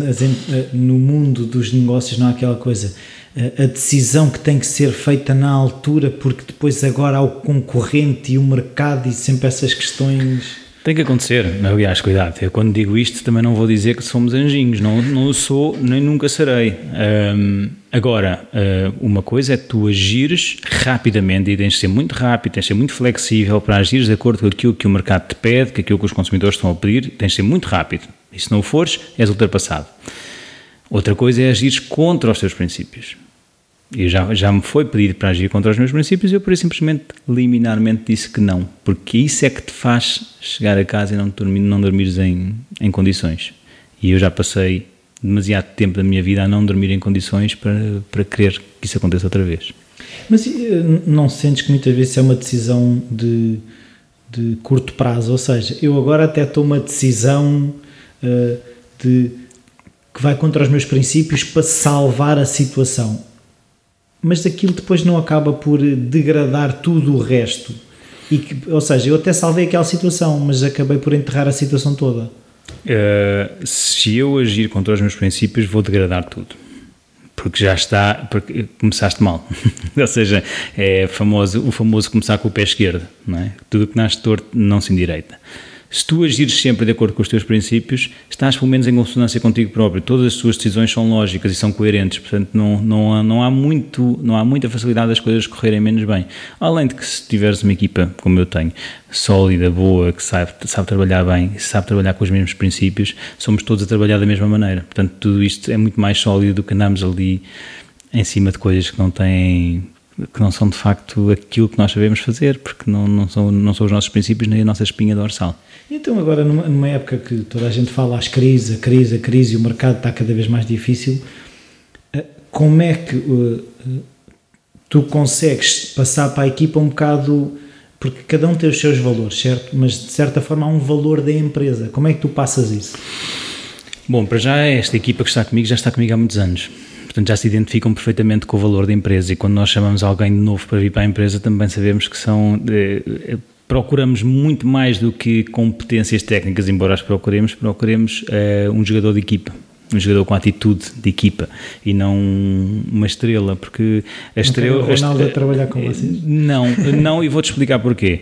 no mundo dos negócios não há aquela coisa a decisão que tem que ser feita na altura, porque depois agora há o concorrente e o mercado e sempre essas questões. Tem que acontecer, aliás, cuidado, eu quando digo isto também não vou dizer que somos anjinhos, não, não sou nem nunca serei. Um, agora, uh, uma coisa é tu agires rapidamente e tens de ser muito rápido, tens de ser muito flexível para agir de acordo com aquilo que o mercado te pede, com aquilo que os consumidores estão a pedir, tens de ser muito rápido. E se não o fores, és ultrapassado. Outra coisa é agir contra os teus princípios e já, já me foi pedido para agir contra os meus princípios eu por isso simplesmente liminarmente disse que não, porque isso é que te faz chegar a casa e não, dormir, não dormires em, em condições. E eu já passei demasiado tempo da minha vida a não dormir em condições para, para querer que isso aconteça outra vez. Mas eh, não sentes que muitas vezes é uma decisão de, de curto prazo? Ou seja, eu agora até tomo uma decisão uh, de, que vai contra os meus princípios para salvar a situação mas aquilo depois não acaba por degradar tudo o resto. E que, ou seja, eu até salvei aquela situação, mas acabei por enterrar a situação toda. Uh, se eu agir contra os meus princípios, vou degradar tudo. Porque já está, porque começaste mal. ou seja, é famoso, o famoso começar com o pé esquerdo, não é? Tudo que nasce torto não se endireita se tu agires sempre de acordo com os teus princípios, estás pelo menos em consonância contigo próprio. Todas as tuas decisões são lógicas e são coerentes, portanto não, não, há, não, há muito, não há muita facilidade das coisas correrem menos bem. Além de que se tiveres uma equipa, como eu tenho, sólida, boa, que sabe, sabe trabalhar bem, sabe trabalhar com os mesmos princípios, somos todos a trabalhar da mesma maneira. Portanto, tudo isto é muito mais sólido do que andarmos ali em cima de coisas que não têm que não são de facto aquilo que nós sabemos fazer, porque não, não, são, não são os nossos princípios nem a nossa espinha dorsal. Então, agora, numa, época que toda a gente fala as crises, a crise, a crise, e o mercado está cada vez mais difícil, eh, como é que uh, tu consegues passar para a equipa um bocado. Porque cada um tem os seus valores, certo? Mas de certa forma há um valor da empresa. Como é que tu passas isso? Bom, para já esta equipa que está comigo já está comigo há muitos anos. Portanto, já se identificam perfeitamente com o valor da empresa e quando nós chamamos alguém de novo para vir para a empresa também sabemos que são eh, procuramos muito mais do que competências técnicas, embora as procuremos, procuremos uh, um jogador de equipa. Um jogador com atitude de equipa e não uma estrela, porque a estrela. O Ronaldo a, a trabalhar com vocês? Não, não, e vou-te explicar porquê.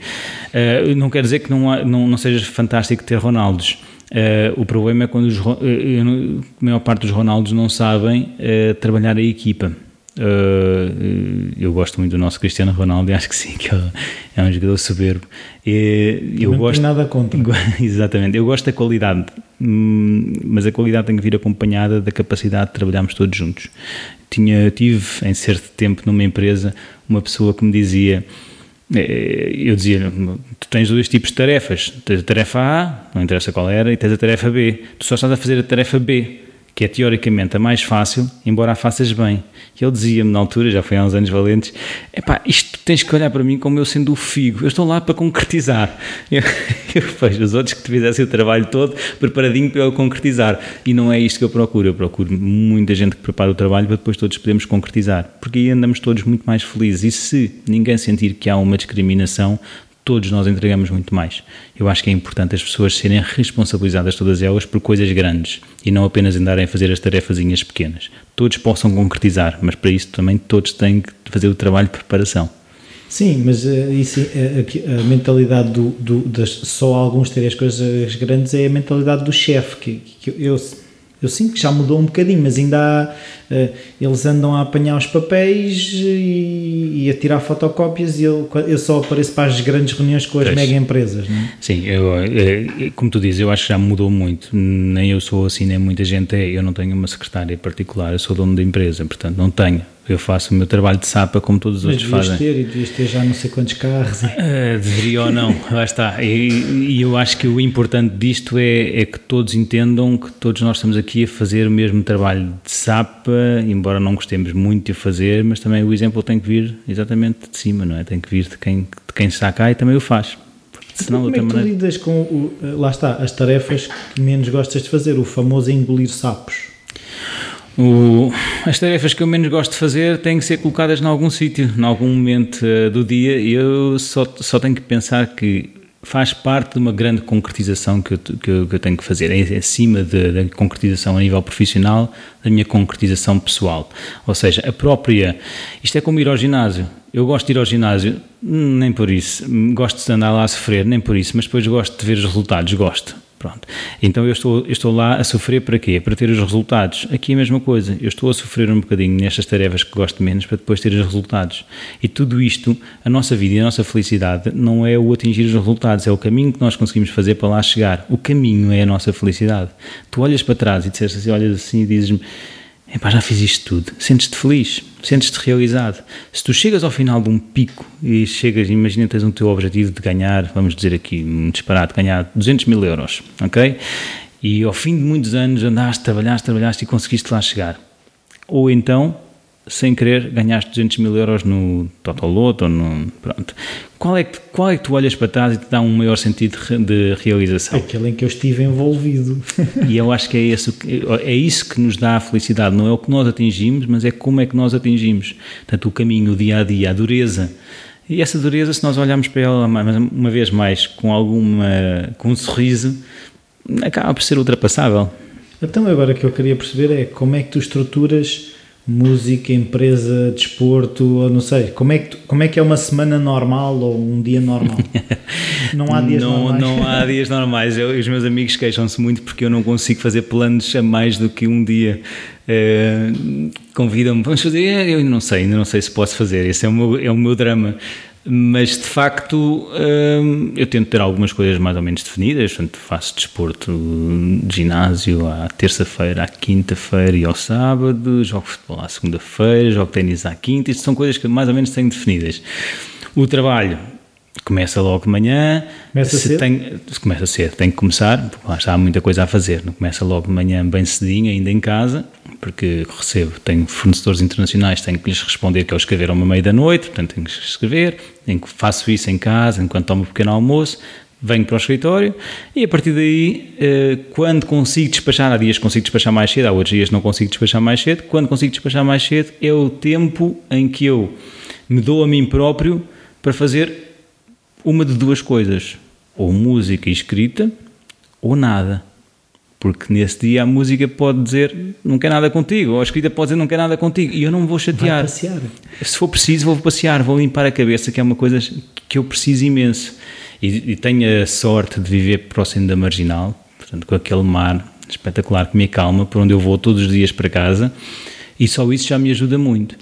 Uh, não quer dizer que não, há, não, não seja fantástico ter Ronaldos. Uh, o problema é quando os, a maior parte dos Ronaldos não sabem trabalhar a equipa. Uh, eu gosto muito do nosso Cristiano Ronaldo e acho que sim, que é um jogador soberbo. E, eu não gosto nada contra. Exatamente, eu gosto da qualidade, hum, mas a qualidade tem que vir acompanhada da capacidade de trabalharmos todos juntos. Tinha, tive em certo tempo numa empresa uma pessoa que me dizia. Eh, eu dizia, tu tens dois tipos de tarefas, tens a tarefa A, não interessa qual era, e tens a tarefa B. Tu só estás a fazer a tarefa B que é teoricamente a mais fácil, embora a faças bem. Ele dizia-me na altura, já foi há uns anos valentes, epá, isto tens que olhar para mim como eu sendo o figo, eu estou lá para concretizar. Eu, eu vejo os outros que te fizessem o trabalho todo preparadinho para eu concretizar. E não é isto que eu procuro, eu procuro muita gente que prepara o trabalho para depois todos podermos concretizar, porque aí andamos todos muito mais felizes. E se ninguém sentir que há uma discriminação, todos nós entregamos muito mais. Eu acho que é importante as pessoas serem responsabilizadas, todas elas, por coisas grandes e não apenas andarem a fazer as tarefazinhas pequenas. Todos possam concretizar, mas para isso também todos têm que fazer o trabalho de preparação. Sim, mas uh, isso, uh, a, mentalidade do, do, das, só alguns terem as coisas grandes é a mentalidade do chefe, que, que eu eu sinto que já mudou um bocadinho, mas ainda há, uh, eles andam a apanhar os papéis e, e a tirar fotocópias e eu, eu só apareço para as grandes reuniões com as pois. mega empresas, não é? Sim, eu, eh, como tu dizes, eu acho que já mudou muito. Nem eu sou assim, nem muita gente é. Eu não tenho uma secretária particular, eu sou dono da empresa, portanto não tenho eu faço o meu trabalho de sapa como todos os Mas outros fazem. ter e devias ter já não sei quantos carros. Uh, deveria ou não, lá está. E, e, eu acho que o importante disto é, é que todos entendam que todos nós estamos aqui a fazer o mesmo trabalho de sapa, embora não gostemos muito de fazer, mas também o exemplo tem que vir exatamente de cima, não é? Tem que vir de quem, de quem está cá e também o faz. Senão, como é que tu maneira... lidas com, o, lá está, as tarefas que menos gostas de fazer, o famoso engolir sapos? O, as tarefas que eu menos gosto de fazer têm que ser colocadas em algum sítio, em algum momento uh, do dia, e eu só, só tenho que pensar que faz parte de uma grande concretização que eu, que eu, que eu tenho que fazer, é acima da concretização a nível profissional, da minha concretização pessoal. Ou seja, a própria. Isto é como ir ao ginásio. Eu gosto de ir ao ginásio, nem por isso. Gosto de andar lá a sofrer, nem por isso, mas depois gosto de ver os resultados, gosto. Pronto. Então eu estou, eu estou lá a sofrer para quê? Para ter os resultados. Aqui é a mesma coisa. Eu estou a sofrer um bocadinho nestas tarefas que gosto menos para depois ter os resultados. E tudo isto, a nossa vida e a nossa felicidade não é o atingir os resultados, é o caminho que nós conseguimos fazer para lá chegar. O caminho é a nossa felicidade. Tu olhas para trás e disseste assim, olhas assim e dizes-me Epá, já fiz isto tudo. Sentes-te feliz, sentes-te realizado. Se tu chegas ao final de um pico e chegas, imagina tens um teu objetivo de ganhar, vamos dizer aqui, um disparate, ganhar 200 mil euros, ok? E ao fim de muitos anos andaste, trabalhaste, trabalhaste e conseguiste lá chegar. Ou então sem querer, ganhaste 200 mil euros no Totoloto no. Pronto. Qual é, que, qual é que tu olhas para trás e te dá um maior sentido de realização? Aquele em que eu estive envolvido. E eu acho que é isso, é isso que nos dá a felicidade. Não é o que nós atingimos, mas é como é que nós atingimos. Portanto, o caminho, o dia a dia, a dureza. E essa dureza, se nós olharmos para ela uma vez mais com alguma. com um sorriso, acaba por ser ultrapassável. Então, agora o que eu queria perceber é como é que tu estruturas música, empresa, desporto, ou não sei, como é, que, como é que é uma semana normal ou um dia normal? Não há dias não, normais? Não há dias normais. Eu, os meus amigos queixam-se muito porque eu não consigo fazer planos a mais do que um dia. Uh, Convidam-me, vamos fazer, eu não sei, ainda não sei se posso fazer, esse é o meu, é o meu drama mas de facto hum, eu tento ter algumas coisas mais ou menos definidas, portanto faço desporto de ginásio à terça-feira, à quinta-feira e ao sábado, jogo futebol à segunda-feira, jogo ténis à quinta, isto são coisas que mais ou menos tenho definidas. O trabalho começa logo de manhã. Começa se cedo? Tem, começa cedo, tem que começar, porque lá está há muita coisa a fazer. Não começa logo de manhã bem cedinho, ainda em casa, porque recebo, tenho fornecedores internacionais, tenho que lhes responder que eles escreveram uma meia da noite, portanto tenho que escrever, tenho que, faço isso em casa, enquanto tomo um pequeno almoço, venho para o escritório e a partir daí, eh, quando consigo despachar, há dias consigo despachar mais cedo, há outros dias não consigo despachar mais cedo, quando consigo despachar mais cedo é o tempo em que eu me dou a mim próprio para fazer uma de duas coisas, ou música escrita ou nada. Porque nesse dia a música pode dizer não quer nada contigo, ou a escrita pode dizer não quer nada contigo, e eu não vou chatear. Passear. Se for preciso, vou passear, vou limpar a cabeça, que é uma coisa que eu preciso imenso. E, e tenho a sorte de viver próximo da marginal, portanto, com aquele mar espetacular que me acalma, por onde eu vou todos os dias para casa, e só isso já me ajuda muito.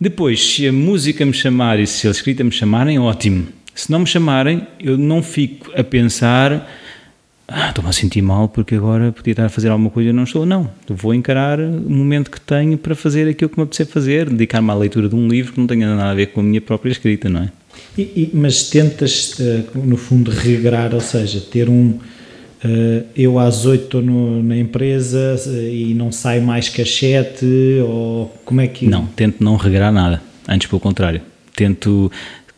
Depois, se a música me chamar e se a escrita me chamarem, ótimo. Se não me chamarem, eu não fico a pensar ah, estou-me a sentir mal porque agora podia estar a fazer alguma coisa e não estou. Não, vou encarar o momento que tenho para fazer aquilo que me apetecer fazer, dedicar-me à leitura de um livro que não tenha nada a ver com a minha própria escrita, não é? E, e, mas tentas, eh, no fundo, regrar, ou seja, ter um. Uh, eu às oito estou no, na empresa uh, e não saio mais sete, ou como é que. Não, tento não regrar nada, antes pelo contrário. Tento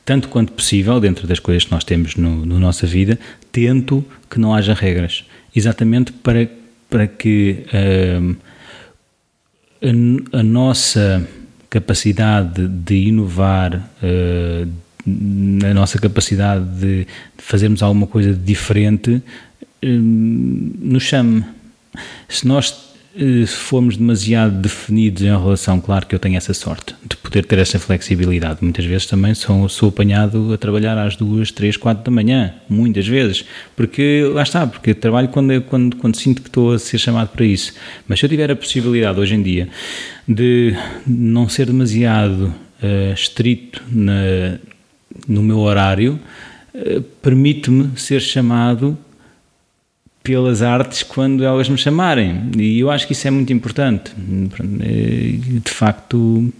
tanto quanto possível, dentro das coisas que nós temos no, no nossa vida, tento que não haja regras. Exatamente para, para que uh, a, a, nossa capacidade de inovar, uh, na nossa capacidade de, fazermos alguma coisa diferente hum, nos chame. Se nós eh, formos demasiado definidos em relação, claro que eu tenho essa sorte de poder ter essa flexibilidade. Muitas vezes também sou, sou apanhado a trabalhar às duas, três, quatro da manhã, muitas vezes, porque lá está, porque trabalho quando, quando, quando sinto que estou a ser chamado para isso. Mas se eu tiver a possibilidade hoje em dia de não ser demasiado uh, estrito na, no meu horário, uh, permite-me ser chamado pelas artes quando elas me chamarem. E eu acho que isso é muito importante. De facto,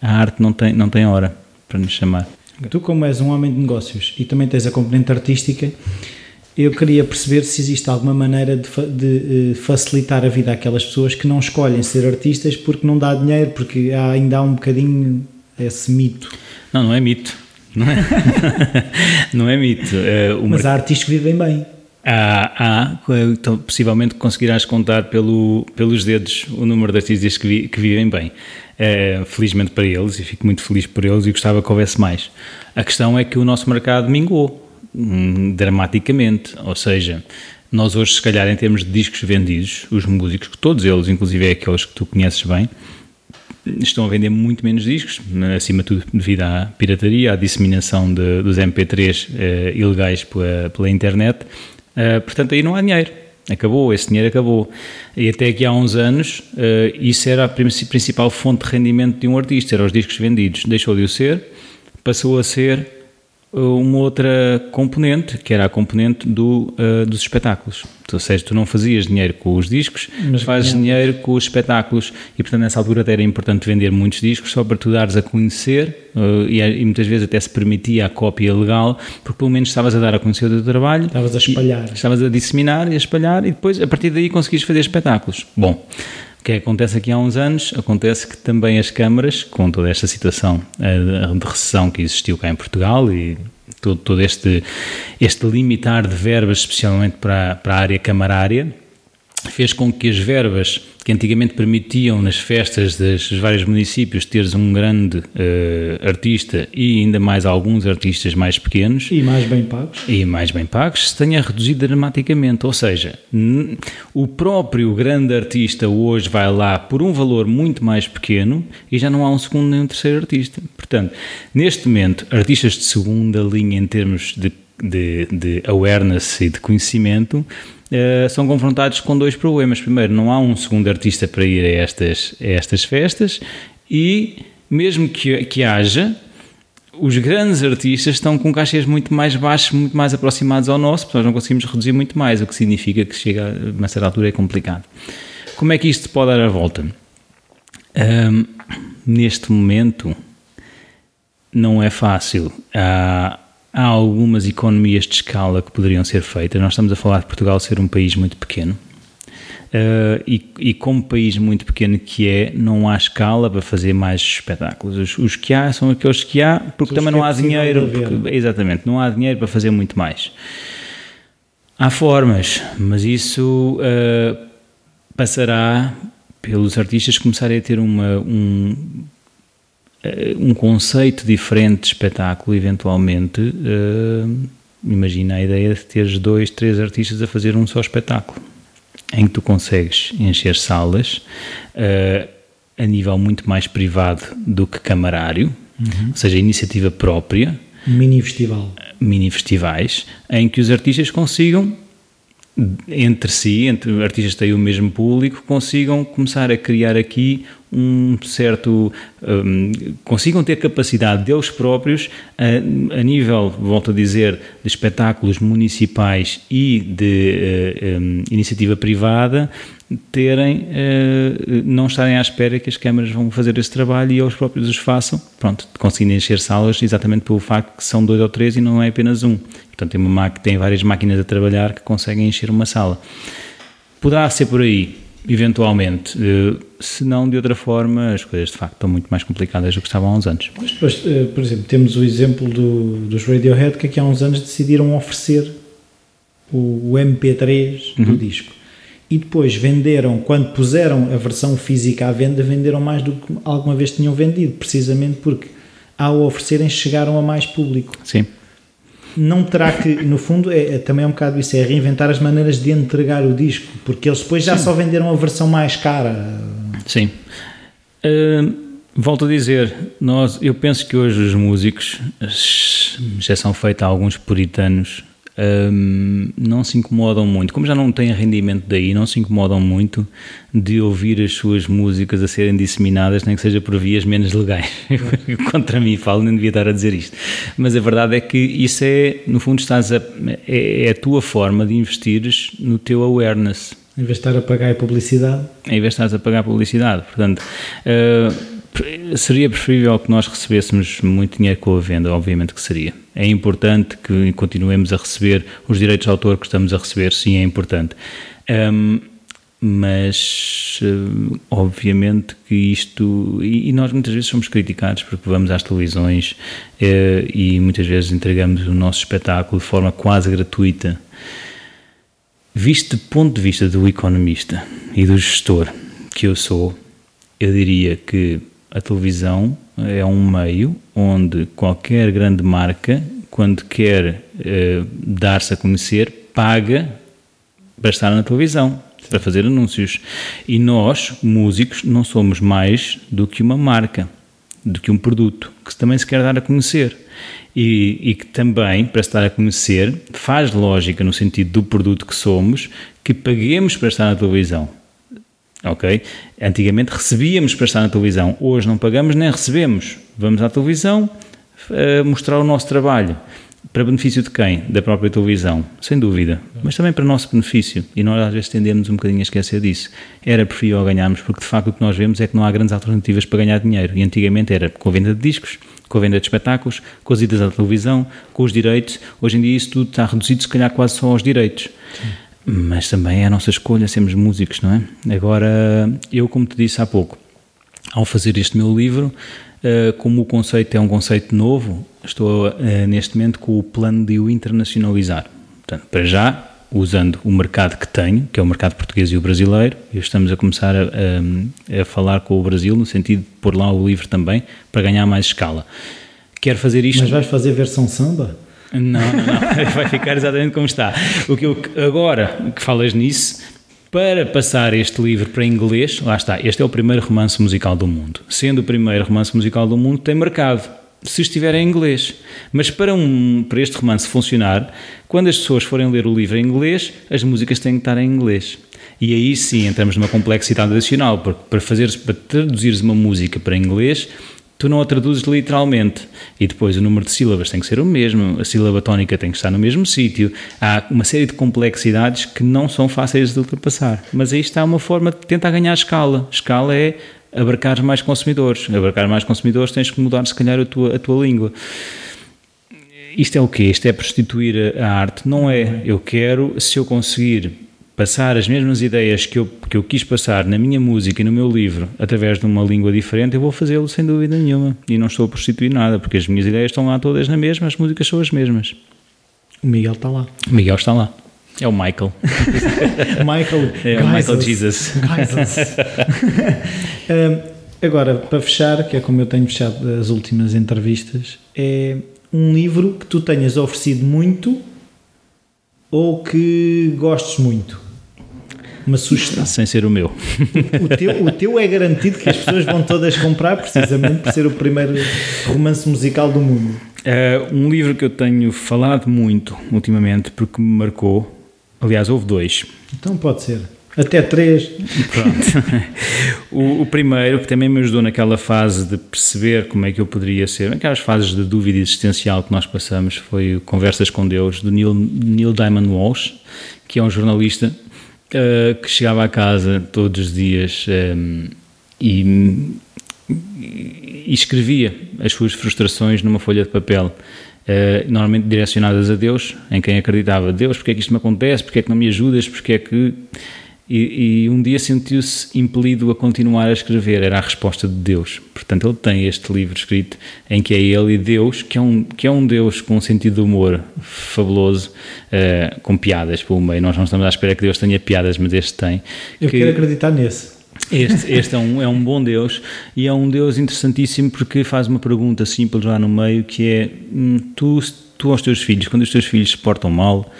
a arte não tem, não tem hora para nos chamar. Tu, como és um homem de negócios e também tens a componente artística, eu queria perceber se existe alguma maneira de, de, eh, facilitar a vida àquelas pessoas que não escolhem ser artistas porque não dá dinheiro, porque há, ainda há um bocadinho esse mito. Não, não é mito. Não é, não é mito. Uh, Mas há artistas que vivem bem. Há então, possivelmente conseguirás contar pelo, pelos dedos o número de artistas que, vi, que vivem bem. É, felizmente para eles, e fico muito feliz por eles e gostava que houvesse mais. A questão é que o nosso mercado mingou hum, dramaticamente, ou seja, nós hoje, se calhar, em termos de discos vendidos, os músicos, todos eles, inclusive aqueles que tu conheces bem, estão a vender muito menos discos, acima de tudo devido à pirataria, à disseminação de, dos MP3 eh, ilegais pela, pela internet Uh, portanto, aí não há dinheiro. Acabou, esse dinheiro acabou. E até aqui há uns anos, uh, isso era a principal fonte de rendimento de um artista, eram os discos vendidos. Deixou de o ser, passou a ser uma outra componente, que era a componente do, uh, dos espetáculos. Ou seja, tu não fazias dinheiro com os discos, mas fazes dinheiro com os espetáculos. E, portanto, nessa altura até era importante vender muitos discos só para tu dares a conhecer uh, e, e, muitas vezes até se permitia a cópia legal, porque pelo menos estavas a dar a conhecer o teu trabalho. Estavas a espalhar. Estavas a disseminar e a espalhar e depois, a partir daí, conseguias fazer espetáculos. Bom, que acontece aqui há uns anos, acontece que também as câmaras, com toda esta situação eh, de recessão que existiu cá em Portugal e todo, todo este, este limitar de verbas, especialmente para, para a área camarária, fez com que as verbas que antigamente permitiam nas festas dos vários municípios teres um grande uh, artista e ainda mais alguns artistas mais pequenos. E mais bem pagos. E mais bem pagos se tenha reduzido dramaticamente. Ou seja o próprio grande artista hoje vai lá por um valor muito mais pequeno e já não há um segundo nem um terceiro artista. Portanto neste momento artistas de segunda linha em termos de de, de awareness e de conhecimento uh, são confrontados com dois problemas. Primeiro, não há um segundo artista para ir a estas, a estas festas e, mesmo que, que haja, os grandes artistas estão com cachês muito mais baixos, muito mais aproximados ao nosso, porque nós não conseguimos reduzir muito mais, o que significa que chega a uma certa altura é complicado. Como é que isto pode dar a volta? Um, neste momento não é fácil. Há, há algumas economias de escala que poderiam ser feitas. Nós estamos a falar de Portugal ser um país muito pequeno. Uh, e, e, como país muito pequeno que é, não há escala para fazer mais espetáculos. Os, os que há são aqueles que há, porque também não há dinheiro. Porque, exatamente, não há dinheiro para fazer muito mais. Há formas, mas isso uh, passará pelos artistas começarem a ter uma, um, um conceito diferente de espetáculo, eventualmente, uh, imagina a ideia de teres dois, três artistas a fazer um só espetáculo, em que tu consegues encher salas uh, a nível muito mais privado do que camarário, uhum. ou seja, iniciativa própria. Mini festival. Mini festivais, em que os artistas consigam entre si, entre artistas que têm o mesmo público, consigam começar a criar aqui um certo. Um, consigam ter capacidade deles próprios, a, a, nível, volto a dizer, de espetáculos municipais e de uh, um, iniciativa privada, terem, uh, não estarem à espera que as câmaras vão fazer esse trabalho e eles próprios os façam, pronto, conseguem encher salas exatamente pelo facto que são dois ou três e não é apenas um. Portanto, tem, uma tem várias máquinas a trabalhar que conseguem encher uma sala. Poderá ser por aí, eventualmente, uh, se não de outra forma, as coisas de facto estão muito mais complicadas do que estavam há uns anos. Mas, uh, por exemplo, temos o exemplo do, dos Radiohead que aqui há uns anos decidiram oferecer o, o MP3 do uhum. disco e depois venderam, quando puseram a versão física à venda, venderam mais do que alguma vez tinham vendido, precisamente porque ao oferecerem, chegaram a mais público. Sim. Não terá que, no fundo, é, é também é um bocado isso, é reinventar as maneiras de entregar o disco, porque eles depois já Sim. só venderam a versão mais cara. Sim. Uh, volto a dizer, nós, eu penso que hoje os músicos, exceção feita a alguns puritanos, um, não se incomodam muito, como já não têm rendimento daí, não se incomodam muito de ouvir as suas músicas a serem disseminadas, nem que seja por vias menos legais. Contra mim falo, nem devia estar a dizer isto. Mas a verdade é que isso é, no fundo, estás a, é, é a tua forma de investires no teu awareness. Em vez de estar a pagar a publicidade? Em vez de estar a pagar a publicidade. Portanto, uh, seria preferível que nós recebêssemos muito dinheiro com a venda, obviamente que seria. É importante que continuemos a receber os direitos de autor que estamos a receber, sim, é importante. Um, mas uh, obviamente que isto e, nós muitas vezes somos criticados porque vamos às televisões uh, e muitas vezes entregamos o nosso espetáculo de forma quase gratuita. Visto do ponto de vista do economista e do gestor que eu sou eu diria que a televisão é um meio onde qualquer grande marca, quando quer eh, dar-se a conhecer, paga para estar na televisão, para fazer anúncios. E nós, músicos, não somos mais do que uma marca, do que um produto, que também se quer dar a conhecer. E, e, que também, para estar a conhecer, faz lógica no sentido do produto que somos, que paguemos para estar na televisão ok? Antigamente recebíamos para estar na televisão, hoje não pagamos nem recebemos. Vamos à televisão uh, mostrar o nosso trabalho. Para benefício de quem? Da própria televisão, sem dúvida, mas também para o nosso benefício. E nós às vezes tendemos um bocadinho a esquecer disso. Era preferível ganharmos, porque de facto o que nós vemos é que não há grandes alternativas para ganhar dinheiro. E antigamente era com a venda de discos, com a venda de espetáculos, com as idas à televisão, com os direitos. Hoje em dia isso tudo está reduzido, se calhar, quase só aos direitos. Sim mas também é a nossa escolha sermos músicos, não é? Agora, eu, como te disse há pouco, ao fazer este meu livro, eh, como o conceito é um conceito novo, estou eh, neste momento com o plano de o internacionalizar. Portanto, para já, usando o mercado que tenho, que é o mercado português e o brasileiro, e estamos a começar a, a, a falar com o Brasil, no sentido de pôr lá o livro também, para ganhar mais escala. Quero fazer isto. Mas vais fazer versão samba? Não, não, não. vai ficar exatamente como está. O que eu, agora que falas nisso, para passar este livro para inglês, lá está, este é o primeiro romance musical do mundo. Sendo o primeiro romance musical do mundo, tem mercado, se estiver em inglês. Mas para, um, para este romance funcionar, quando as pessoas forem ler o livro em inglês, as músicas têm que estar em inglês. E aí sim entramos numa complexidade adicional, porque para, fazer, para traduzires uma música para inglês, tu não a traduzes literalmente. E depois o número de sílabas tem que ser o mesmo, a sílaba tónica tem que estar no mesmo sítio. Há uma série de complexidades que não são fáceis de ultrapassar. Mas aí está uma forma de tentar ganhar escala. Escala é abarcar mais consumidores. Abarcar mais consumidores tens que mudar, se calhar, a tua, a tua língua. Isto é o quê? Isto é prostituir a arte? Não é. Eu quero, se eu conseguir passar as mesmas ideias que eu, que eu quis passar na minha música e no meu livro através de uma língua diferente, eu vou fazê-lo sem dúvida nenhuma. E não estou a prostituir nada, porque as minhas ideias estão lá todas na mesma, as músicas são as mesmas. O Miguel está lá. O Miguel está lá. É o Michael. Michael. É o Michael Jesus. um, agora, para fechar, que é como eu tenho fechado as últimas entrevistas, é um livro que tu tenhas oferecido muito ou que gostes muito. Uma sugestão. Sem ser o meu. O teu, o teu é garantido que as pessoas vão todas comprar, precisamente por ser o primeiro romance musical do mundo. Uh, um livro que eu tenho falado muito ultimamente, porque me marcou. Aliás, houve dois. Então pode ser. Até três. Pronto. o, o, primeiro, que também me ajudou naquela fase de perceber como é que eu poderia ser, naquelas fases de dúvida existencial que nós passamos, foi Conversas com Deus, do Neil, Neil Diamond Walsh, que é um jornalista uh, que chegava a casa todos os dias um, e, e escrevia as suas frustrações numa folha de papel. Uh, normalmente direcionadas a Deus, em quem acreditava. Deus, porque é que isto me acontece? Porque é que não me ajudas? Porque é que e, e, um dia sentiu-se impelido a continuar a escrever, era a resposta de Deus. Portanto, ele tem este livro escrito em que é ele e Deus, que é um, que é um Deus com um sentido de humor fabuloso, uh, com piadas pelo meio. Nós não estamos à espera que Deus tenha piadas, mas este tem. Eu que, quero acreditar nesse. Este, este é, um, é um bom Deus e é um Deus interessantíssimo porque faz uma pergunta simples lá no meio que é hum, tu, tu aos teus filhos, quando os teus filhos se portam mal,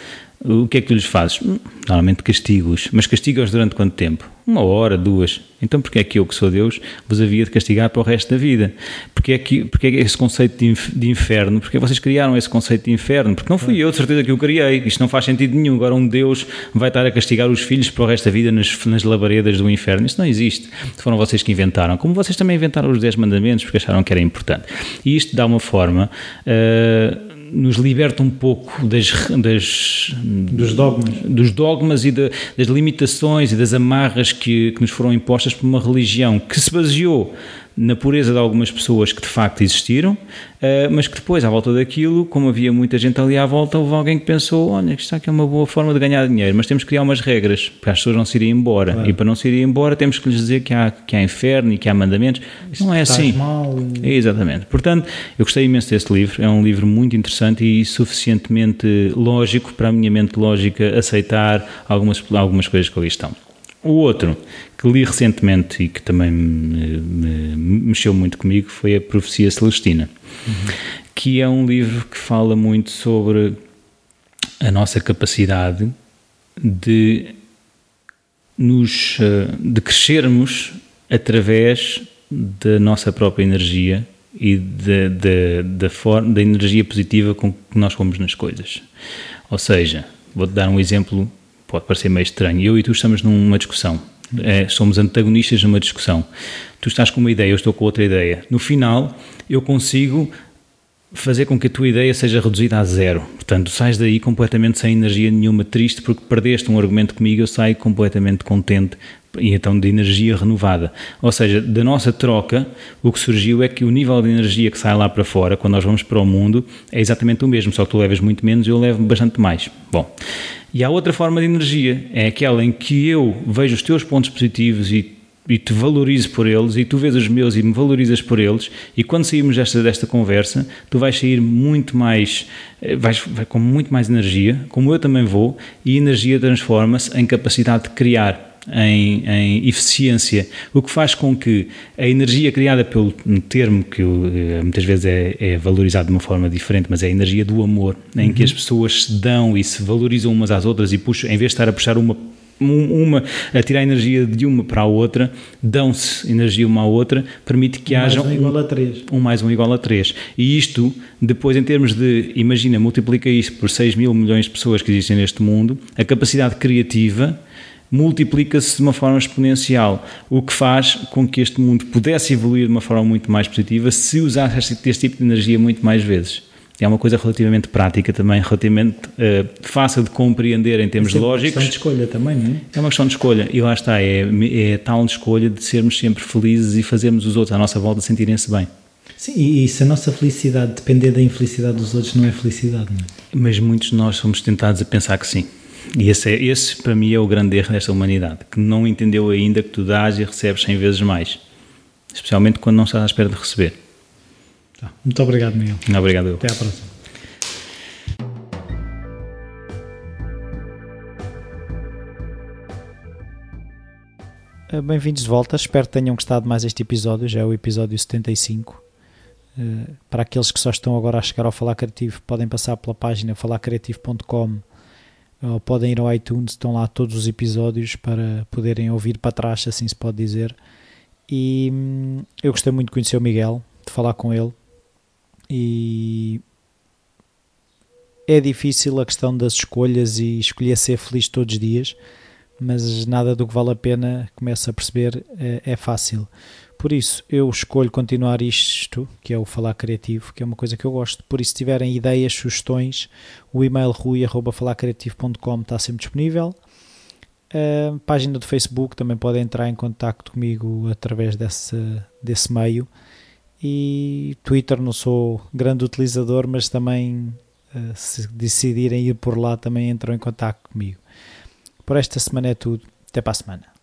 o que é que tu lhes fazes? Hum, normalmente castigos, mas castigas durante quanto tempo? Uma hora, duas. Então porque é que eu, que sou Deus, vos havia de castigar para o resto da vida? Porque é que, porque é que esse conceito de inferno? Porque vocês criaram esse conceito de inferno? Porque não fui eu, de certeza, que o criei. Isto não faz sentido nenhum. Agora um Deus vai estar a castigar os filhos para o resto da vida nas, nas labaredas do inferno. Isso não existe. Foram vocês que inventaram. Como vocês também inventaram os 10 mandamentos porque acharam que era importante. E isto dá uma forma... Uh, nos liberta um pouco das, das dos dogmas, dos dogmas e de, das limitações e das amarras que, que nos foram impostas por uma religião que se baseou na pureza de algumas pessoas que de facto existiram, eh, mas que depois, à volta daquilo, como havia muita gente ali à volta, houve alguém que pensou: olha, isto aqui é uma boa forma de ganhar dinheiro, mas temos que criar umas regras para as pessoas não se irem embora. Claro. E para não se irem embora, temos que lhes dizer que há, que há inferno e que há mandamentos. não é assim. Mal. É, exatamente. Portanto, eu gostei imenso deste livro. É um livro muito interessante e suficientemente lógico para a minha mente lógica aceitar algumas, algumas coisas que ali estão. O outro que li recentemente e que também me, me, mexeu muito comigo foi A Profecia Celestina, uhum. que é um livro que fala muito sobre a nossa capacidade de nos eh, de crescermos através da nossa própria energia e da, da, da, forma, da energia positiva com que nós fomos nas coisas. Ou seja, vou-te dar um exemplo pode parecer meio estranho. Eu e tu estamos numa discussão. É, somos antagonistas numa discussão. Tu estás com uma ideia, eu estou com outra ideia. No final, eu consigo fazer com que a tua ideia seja reduzida a zero. Portanto, sais daí completamente sem energia nenhuma, triste porque perdeste um argumento comigo, eu saio completamente contente e então de energia renovada. Ou seja, da nossa troca, o que surgiu é que o nível de energia que sai lá para fora, quando nós vamos para o mundo, é exatamente o mesmo, só que tu levas muito menos e eu levo bastante mais. Bom, e há outra forma de energia, é aquela em que eu vejo os teus pontos positivos e, e te valorizo por eles, e tu vês os meus e me valorizas por eles, e quando sairmos desta, desta conversa, tu vais sair muito mais, eh, vais, vai com muito mais energia, como eu também vou, e energia transforma-se em capacidade de criar em, em, eficiência, o que faz com que a energia criada pelo termo que eh, muitas vezes é, é, valorizado de uma forma diferente, mas é a energia do amor, em uhum. que as pessoas se dão e se valorizam umas às outras e puxam, em vez de estar a puxar uma uma a tirar energia de uma para a outra, dão-se energia uma à outra, permite que um haja mais um, igual a 3. um mais um igual a 3. E isto, depois em termos de, imagina, multiplica isto por 6 mil milhões de pessoas que existem neste mundo, a capacidade criativa multiplica-se de uma forma exponencial, o que faz com que este mundo pudesse evoluir de uma forma muito mais positiva se usasse este, este tipo de energia muito mais vezes. É uma coisa relativamente prática também, relativamente uh, fácil de compreender em termos é lógicos. É uma questão de escolha também, não é? É uma questão de escolha e lá está, é, é tal escolha de sermos sempre felizes e fazermos os outros à nossa volta sentirem-se bem. Sim, e se a nossa felicidade depender da infelicidade dos outros, não é felicidade, não é? Mas muitos de nós somos tentados a pensar que sim. E esse, é, esse, para mim, é o grande erro desta humanidade, que não entendeu ainda que tu dás e recebes 100 vezes mais. Especialmente quando não estás à espera de receber. Tá. Muito obrigado, Miguel. Obrigado. Eu. Até à próxima. Eh, bem-vindos de volta, espero que tenham gostado mais este episódio, já é o episódio 75. Uh, para aqueles que só estão agora a chegar ao Falar Criativo, podem passar pela página falarcreativo.com ou podem ir ao iTunes, estão lá todos os episódios para poderem ouvir para trás, assim se pode dizer. E hum, eu gostei muito de conhecer o Miguel, de falar com ele. E é difícil a questão das escolhas e escolher ser feliz todos os dias, mas nada do que vale a pena, começa a perceber, é, é fácil. Por isso, eu escolho continuar isto, que é o falar criativo, que é uma coisa que eu gosto. Por isso, se tiverem ideias, sugestões, o e-mail rui.falarcriativo.com está sempre disponível. A página do Facebook também podem entrar em contato comigo através desse, desse meio. E Twitter não sou grande utilizador, mas também eh, se decidirem ir por lá também entram em contato comigo. Por esta semana é tudo. Até para a semana.